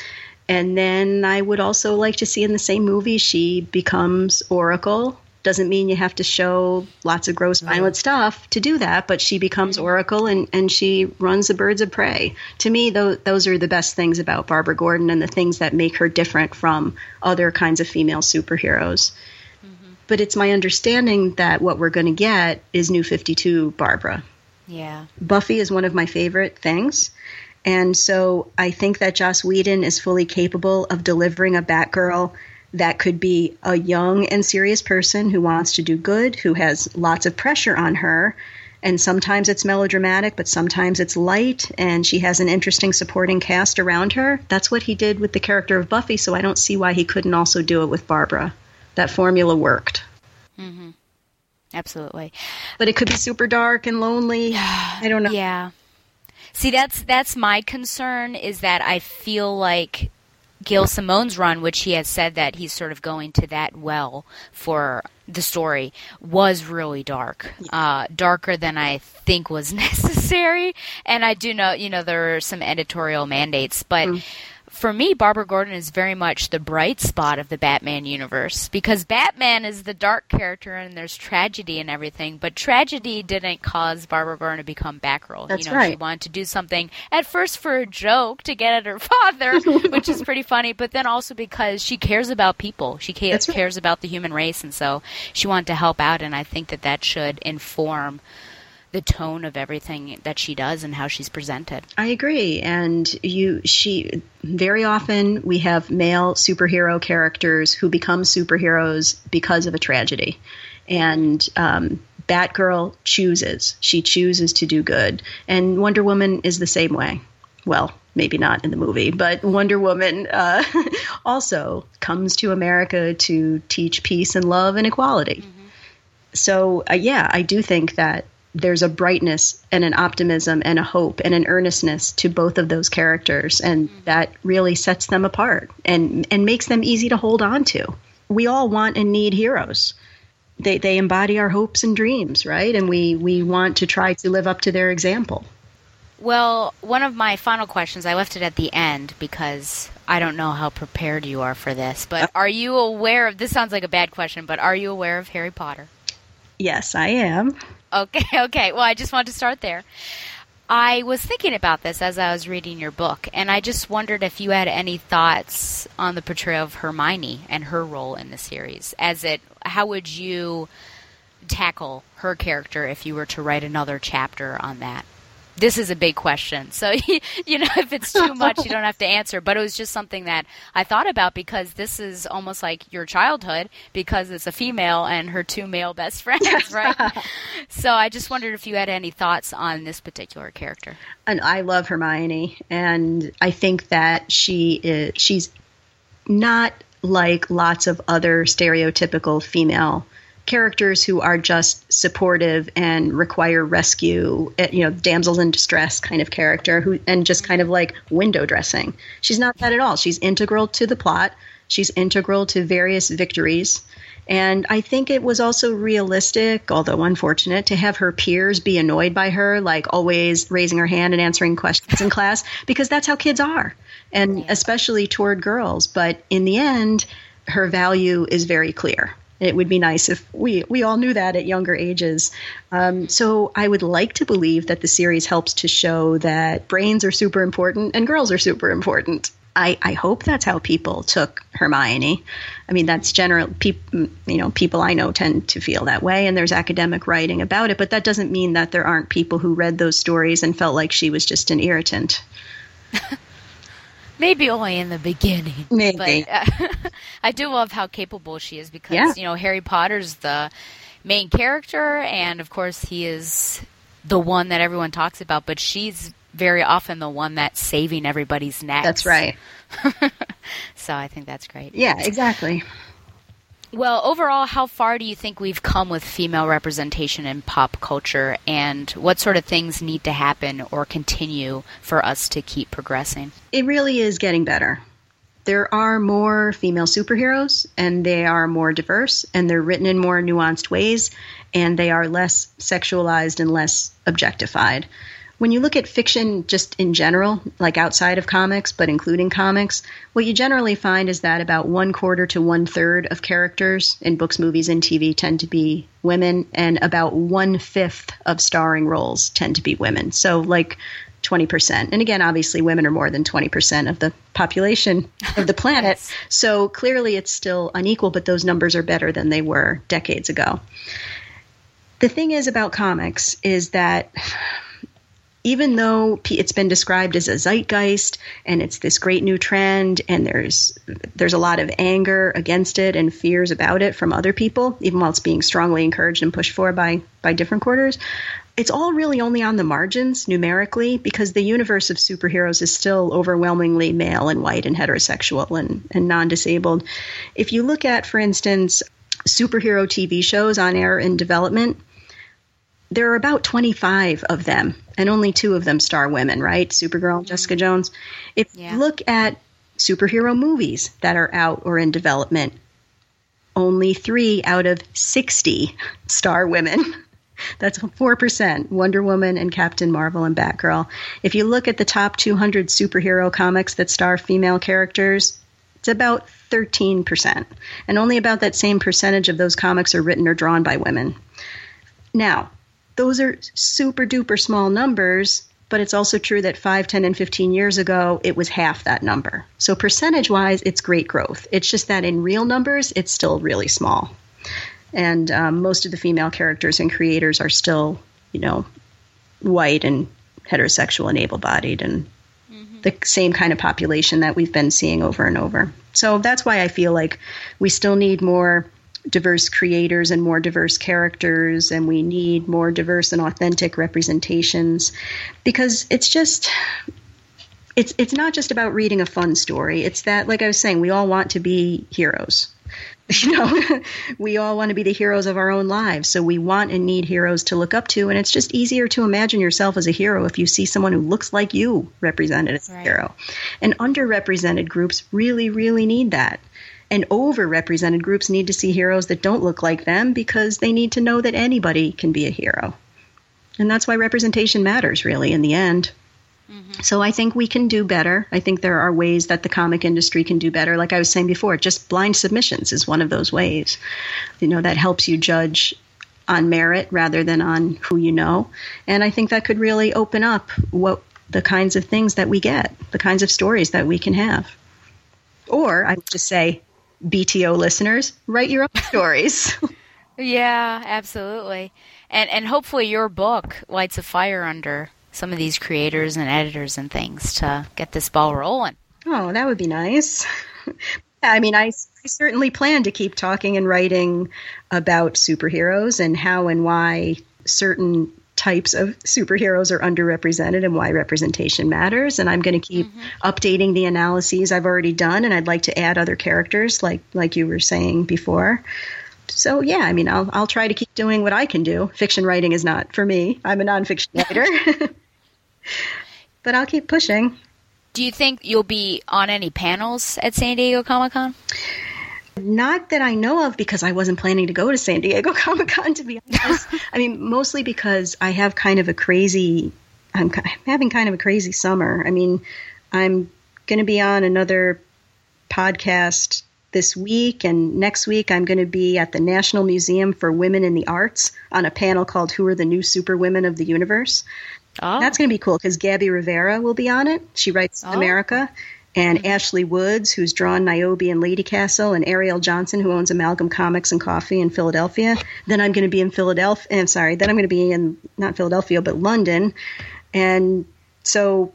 S10: And then I would also like to see in the same movie she becomes Oracle doesn't mean you have to show lots of gross violent stuff to do that but she becomes oracle and, and she runs the birds of prey. To me those, those are the best things about barbara gordon and the things that make her different from other kinds of female superheroes. Mm-hmm. but it's my understanding that what we're going to get is new 52 barbara.
S6: Yeah.
S10: Buffy is one of my favorite things. And so i think that joss whedon is fully capable of delivering a batgirl that could be a young and serious person who wants to do good, who has lots of pressure on her. And sometimes it's melodramatic, but sometimes it's light, and she has an interesting supporting cast around her. That's what he did with the character of Buffy, so I don't see why he couldn't also do it with Barbara. That formula worked.
S6: Mm-hmm. Absolutely.
S10: But it could be super dark and lonely. I don't know.
S6: Yeah. See, that's that's my concern is that I feel like Gail Simone's run, which he has said that he's sort of going to that well for the story, was really dark. Uh, darker than I think was necessary. And I do know, you know, there are some editorial mandates, but. Mm for me, Barbara Gordon is very much the bright spot of the Batman universe because Batman is the dark character and there's tragedy and everything. But tragedy didn't cause Barbara Gordon to become Batgirl.
S10: That's
S6: you know,
S10: right.
S6: She wanted to do something at first for a joke to get at her father, which is pretty funny. But then also because she cares about people, she cares,
S10: right.
S6: cares about the human race, and so she wanted to help out. And I think that that should inform the tone of everything that she does and how she's presented.
S10: I agree. And you she very often we have male superhero characters who become superheroes because of a tragedy. And um, Batgirl chooses. She chooses to do good. And Wonder Woman is the same way. Well, maybe not in the movie, but Wonder Woman uh, also comes to America to teach peace and love and equality. Mm-hmm. So, uh, yeah, I do think that there's a brightness and an optimism and a hope and an earnestness to both of those characters and mm-hmm. that really sets them apart and and makes them easy to hold on to we all want and need heroes they they embody our hopes and dreams right and we we want to try to live up to their example
S6: well one of my final questions i left it at the end because I don't know how prepared you are for this, but are you aware of this? Sounds like a bad question, but are you aware of Harry Potter?
S10: Yes, I am.
S6: Okay, okay. Well, I just wanted to start there. I was thinking about this as I was reading your book, and I just wondered if you had any thoughts on the portrayal of Hermione and her role in the series. As it, how would you tackle her character if you were to write another chapter on that? This is a big question. So, you know, if it's too much, you don't have to answer. But it was just something that I thought about because this is almost like your childhood because it's a female and her two male best friends, right? so I just wondered if you had any thoughts on this particular character.
S10: And I love Hermione, and I think that she is, she's not like lots of other stereotypical female characters who are just supportive and require rescue, eh, you know, damsels in distress kind of character who and just kind of like window dressing. She's not that at all. She's integral to the plot. She's integral to various victories. And I think it was also realistic, although unfortunate, to have her peers be annoyed by her, like always raising her hand and answering questions in class, because that's how kids are, and especially toward girls. But in the end, her value is very clear. It would be nice if we we all knew that at younger ages. Um, so I would like to believe that the series helps to show that brains are super important and girls are super important. I, I hope that's how people took Hermione. I mean, that's general. People, you know, people I know tend to feel that way, and there's academic writing about it. But that doesn't mean that there aren't people who read those stories and felt like she was just an irritant.
S6: Maybe only in the beginning.
S10: Maybe.
S6: But, uh, I do love how capable she is because,
S10: Yeah.
S6: you know, Harry Potter's the main character, and of course, he is the one that everyone talks about, but she's very often the one that's saving everybody's necks.
S10: That's right.
S6: so I think that's great.
S10: Yeah, exactly.
S6: Well, overall, how far do you think we've come with female representation in pop culture, and what sort of things need to happen or continue for us to keep progressing?
S10: It really is getting better. There are more female superheroes, and they are more diverse, and they're written in more nuanced ways, and they are less sexualized and less objectified. When you look at fiction just in general, like outside of comics, but including comics, what you generally find is that about one quarter to one third of characters in books, movies, and TV tend to be women, and about one fifth of starring roles tend to be women. So, like 20%. And again, obviously, women are more than 20% of the population of the planet. So clearly, it's still unequal, but those numbers are better than they were decades ago. The thing is about comics is that even though it's been described as a zeitgeist and it's this great new trend and there's there's a lot of anger against it and fears about it from other people even while it's being strongly encouraged and pushed for by by different quarters it's all really only on the margins numerically because the universe of superheroes is still overwhelmingly male and white and heterosexual and, and non-disabled. If you look at for instance superhero tv shows on air in development there are about 25 of them, and only two of them star women, right? Supergirl and Jessica mm-hmm. Jones. If
S6: Yeah.
S10: you look at superhero movies that are out or in development, only three out of 60 star women. That's 4%, Wonder Woman and Captain Marvel and Batgirl. If you look at the top 200 superhero comics that star female characters, it's about 13%. And only about that same percentage of those comics are written or drawn by women. Now, those are super duper small numbers, but it's also true that 5, 10, and 15 years ago, it was half that number. So, percentage wise, it's great growth. It's just that in real numbers, it's still really small. And um, most of the female characters and creators are still, you know, white and heterosexual and able bodied and the same kind of population that we've been seeing over and over. So that's why I feel like we still need more diverse creators and more diverse characters, and we need more diverse and authentic representations because it's just. It's, it's not just about reading a fun story. It's that, like I was saying, we all want to be heroes. You know, we all want to be the heroes of our own lives. So we want and need heroes to look up to. And it's just easier to imagine yourself as a hero if you see someone who looks like you represented as a hero. And underrepresented groups really, really need that. And overrepresented groups need to see heroes that don't look like them because they need to know that anybody can be a hero. And that's why representation matters, really, in the end. Mm-hmm. So I think we can do better. I think there are ways that the comic industry can do better. Like I was saying before, just blind submissions is one of those ways. You know, that helps you judge on merit rather than on who you know. And I think that could really open up what the kinds of things that we get, the kinds of stories that we can have. Or I would just say, BTO listeners, write your own stories.
S6: Yeah, absolutely. And and hopefully your book lights a fire under some of these creators and editors and things to get this ball rolling.
S10: Oh, that would be nice. I mean, I, I certainly plan to keep talking and writing about superheroes and how and why certain types of superheroes are underrepresented and why representation matters. And I'm going to keep mm-hmm. updating the analyses I've already done, and I'd like to add other characters, like like you were saying before. So yeah, I mean, I'll I'll try to keep doing what I can do. Fiction writing is not for me. I'm a nonfiction writer, but I'll keep pushing.
S6: Do you think you'll be on any panels at San Diego Comic Con?
S10: Not that I know of, because I wasn't planning to go to San Diego Comic Con. To be honest, I mean, mostly because I have kind of a crazy. I'm, I'm having kind of a crazy summer. I mean, I'm going to be on another podcast this week, and next week I'm going to be at the National Museum for Women in the Arts on a panel called "Who Are the New Superwomen of the Universe."
S6: Oh.
S10: That's going to be cool because Gabby Rivera will be on it. She writes
S6: Oh.
S10: America. And Ashley Woods, who's drawn Niobe and Lady Castle, and Ariel Johnson, who owns Amalgam Comics and Coffee in Philadelphia. Then I'm going to be in Philadelphia. Eh, I'm sorry. Then I'm going to be in not Philadelphia, but London. And so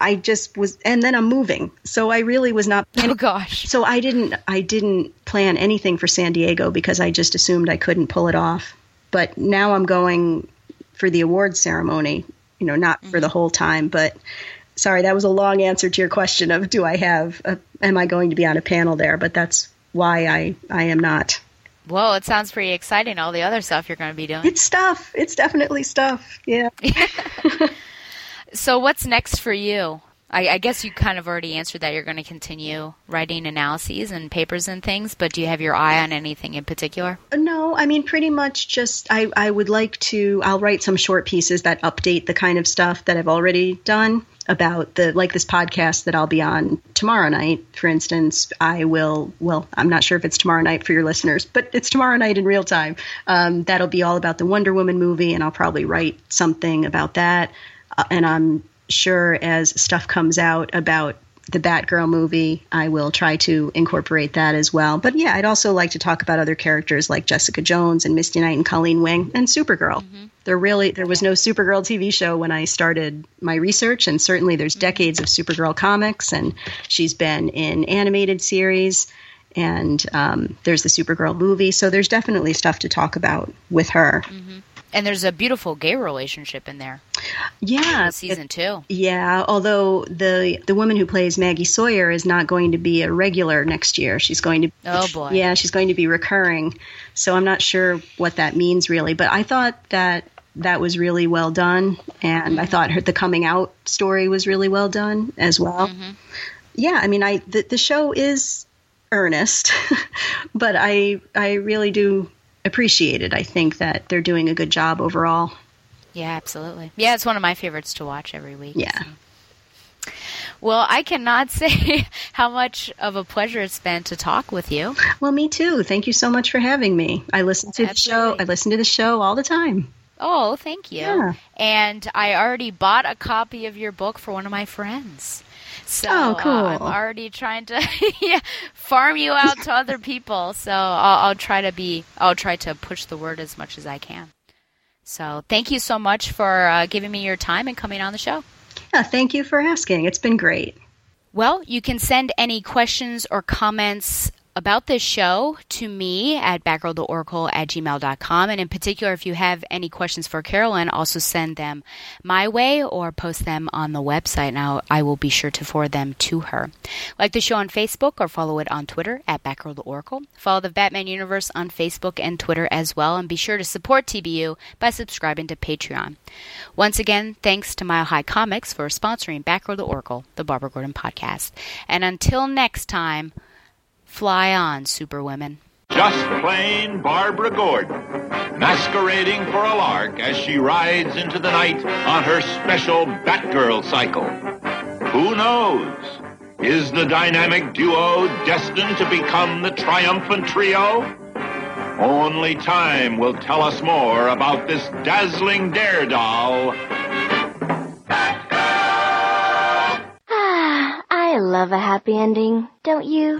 S10: I just was, and then I'm moving. So I really was not.
S6: Oh gosh.
S10: So I didn't. I didn't plan anything for San Diego because I just assumed I couldn't pull it off. But now I'm going for the awards ceremony. You know, not for the mm. whole time, but sorry, that was a long answer to your question of do I have, a, am I going to be on a panel there? But that's why I, I am not.
S6: Well, it sounds pretty exciting. All the other stuff you're going to be doing.
S10: It's stuff. It's definitely stuff. Yeah.
S6: So, what's next for you? I, I guess you kind of already answered that you're going to continue writing analyses and papers and things, but do you have your eye on anything in particular?
S10: Uh, no, I mean, pretty much just I, I would like to, I'll write some short pieces that update the kind of stuff that I've already done about the, like this podcast that I'll be on tomorrow night, for instance. I will, well, I'm not sure if it's tomorrow night for your listeners, but it's tomorrow night in real time. Um, that'll be all about the Wonder Woman movie, and I'll probably write something about that. Uh, and I'm sure as stuff comes out about the Batgirl movie, I will try to incorporate that as well. But yeah, I'd also like to talk about other characters like Jessica Jones and Misty Knight and Colleen Wing and Supergirl. Mm-hmm. There really there was no Supergirl TV show when I started my research, and certainly there's mm-hmm. decades of Supergirl comics, and she's been in animated series, and um, there's the Supergirl movie. So there's definitely stuff to talk about with her. Mm-hmm.
S6: And there's a beautiful gay relationship in there.
S10: Yeah,
S6: season two.
S10: Yeah, although the the woman who plays Maggie Sawyer is not going to be a regular next year. She's going to
S6: Oh, boy.
S10: Yeah, she's going to be recurring. So I'm not sure what that means really, but I thought that that was really well done and I mm-hmm. thought her the coming out story was really well done as well. Mm-hmm. Yeah, I mean I the, the show is earnest, but I I really do appreciate it. I think that they're doing a good job overall.
S6: Yeah, absolutely. Yeah, it's one of my favorites to watch every week.
S10: Yeah.
S6: Well, I cannot say how much of a pleasure it's been to talk with you.
S10: Well, me too. Thank you so much for having me. I listen to the show. I listen to the show all the time.
S6: Oh, thank you.
S10: Yeah.
S6: And I already bought a copy of your book for one of my friends. So
S10: Oh,
S6: uh,
S10: cool.
S6: I'm already trying to yeah, farm you out to other people. So I'll, I'll try to be I'll try to push the word as much as I can. So thank you so much for uh, giving me your time and coming on the show.
S10: Yeah, thank you for asking. It's been great.
S6: Well, you can send any questions or comments about this show to me at batgirltooracle at gmail.com. And in particular, if you have any questions for Carolyn, also send them my way or post them on the website. Now, I will be sure to forward them to her. Like the show on Facebook or follow it on Twitter at batgirltooracle. Follow the Batman Universe on Facebook and Twitter as well. And be sure to support TBU by subscribing to Patreon. Once again, thanks to Mile High Comics for sponsoring Batgirl to Oracle, the Barbara Gordon podcast. And until next time, fly on, Superwomen.
S1: Just plain Barbara Gordon, masquerading for a lark as she rides into the night on her special Batgirl cycle. Who knows? Is the dynamic duo destined to become the triumphant trio? Only time will tell us more about this dazzling daredoll.
S4: Ah, I love a happy ending, don't you?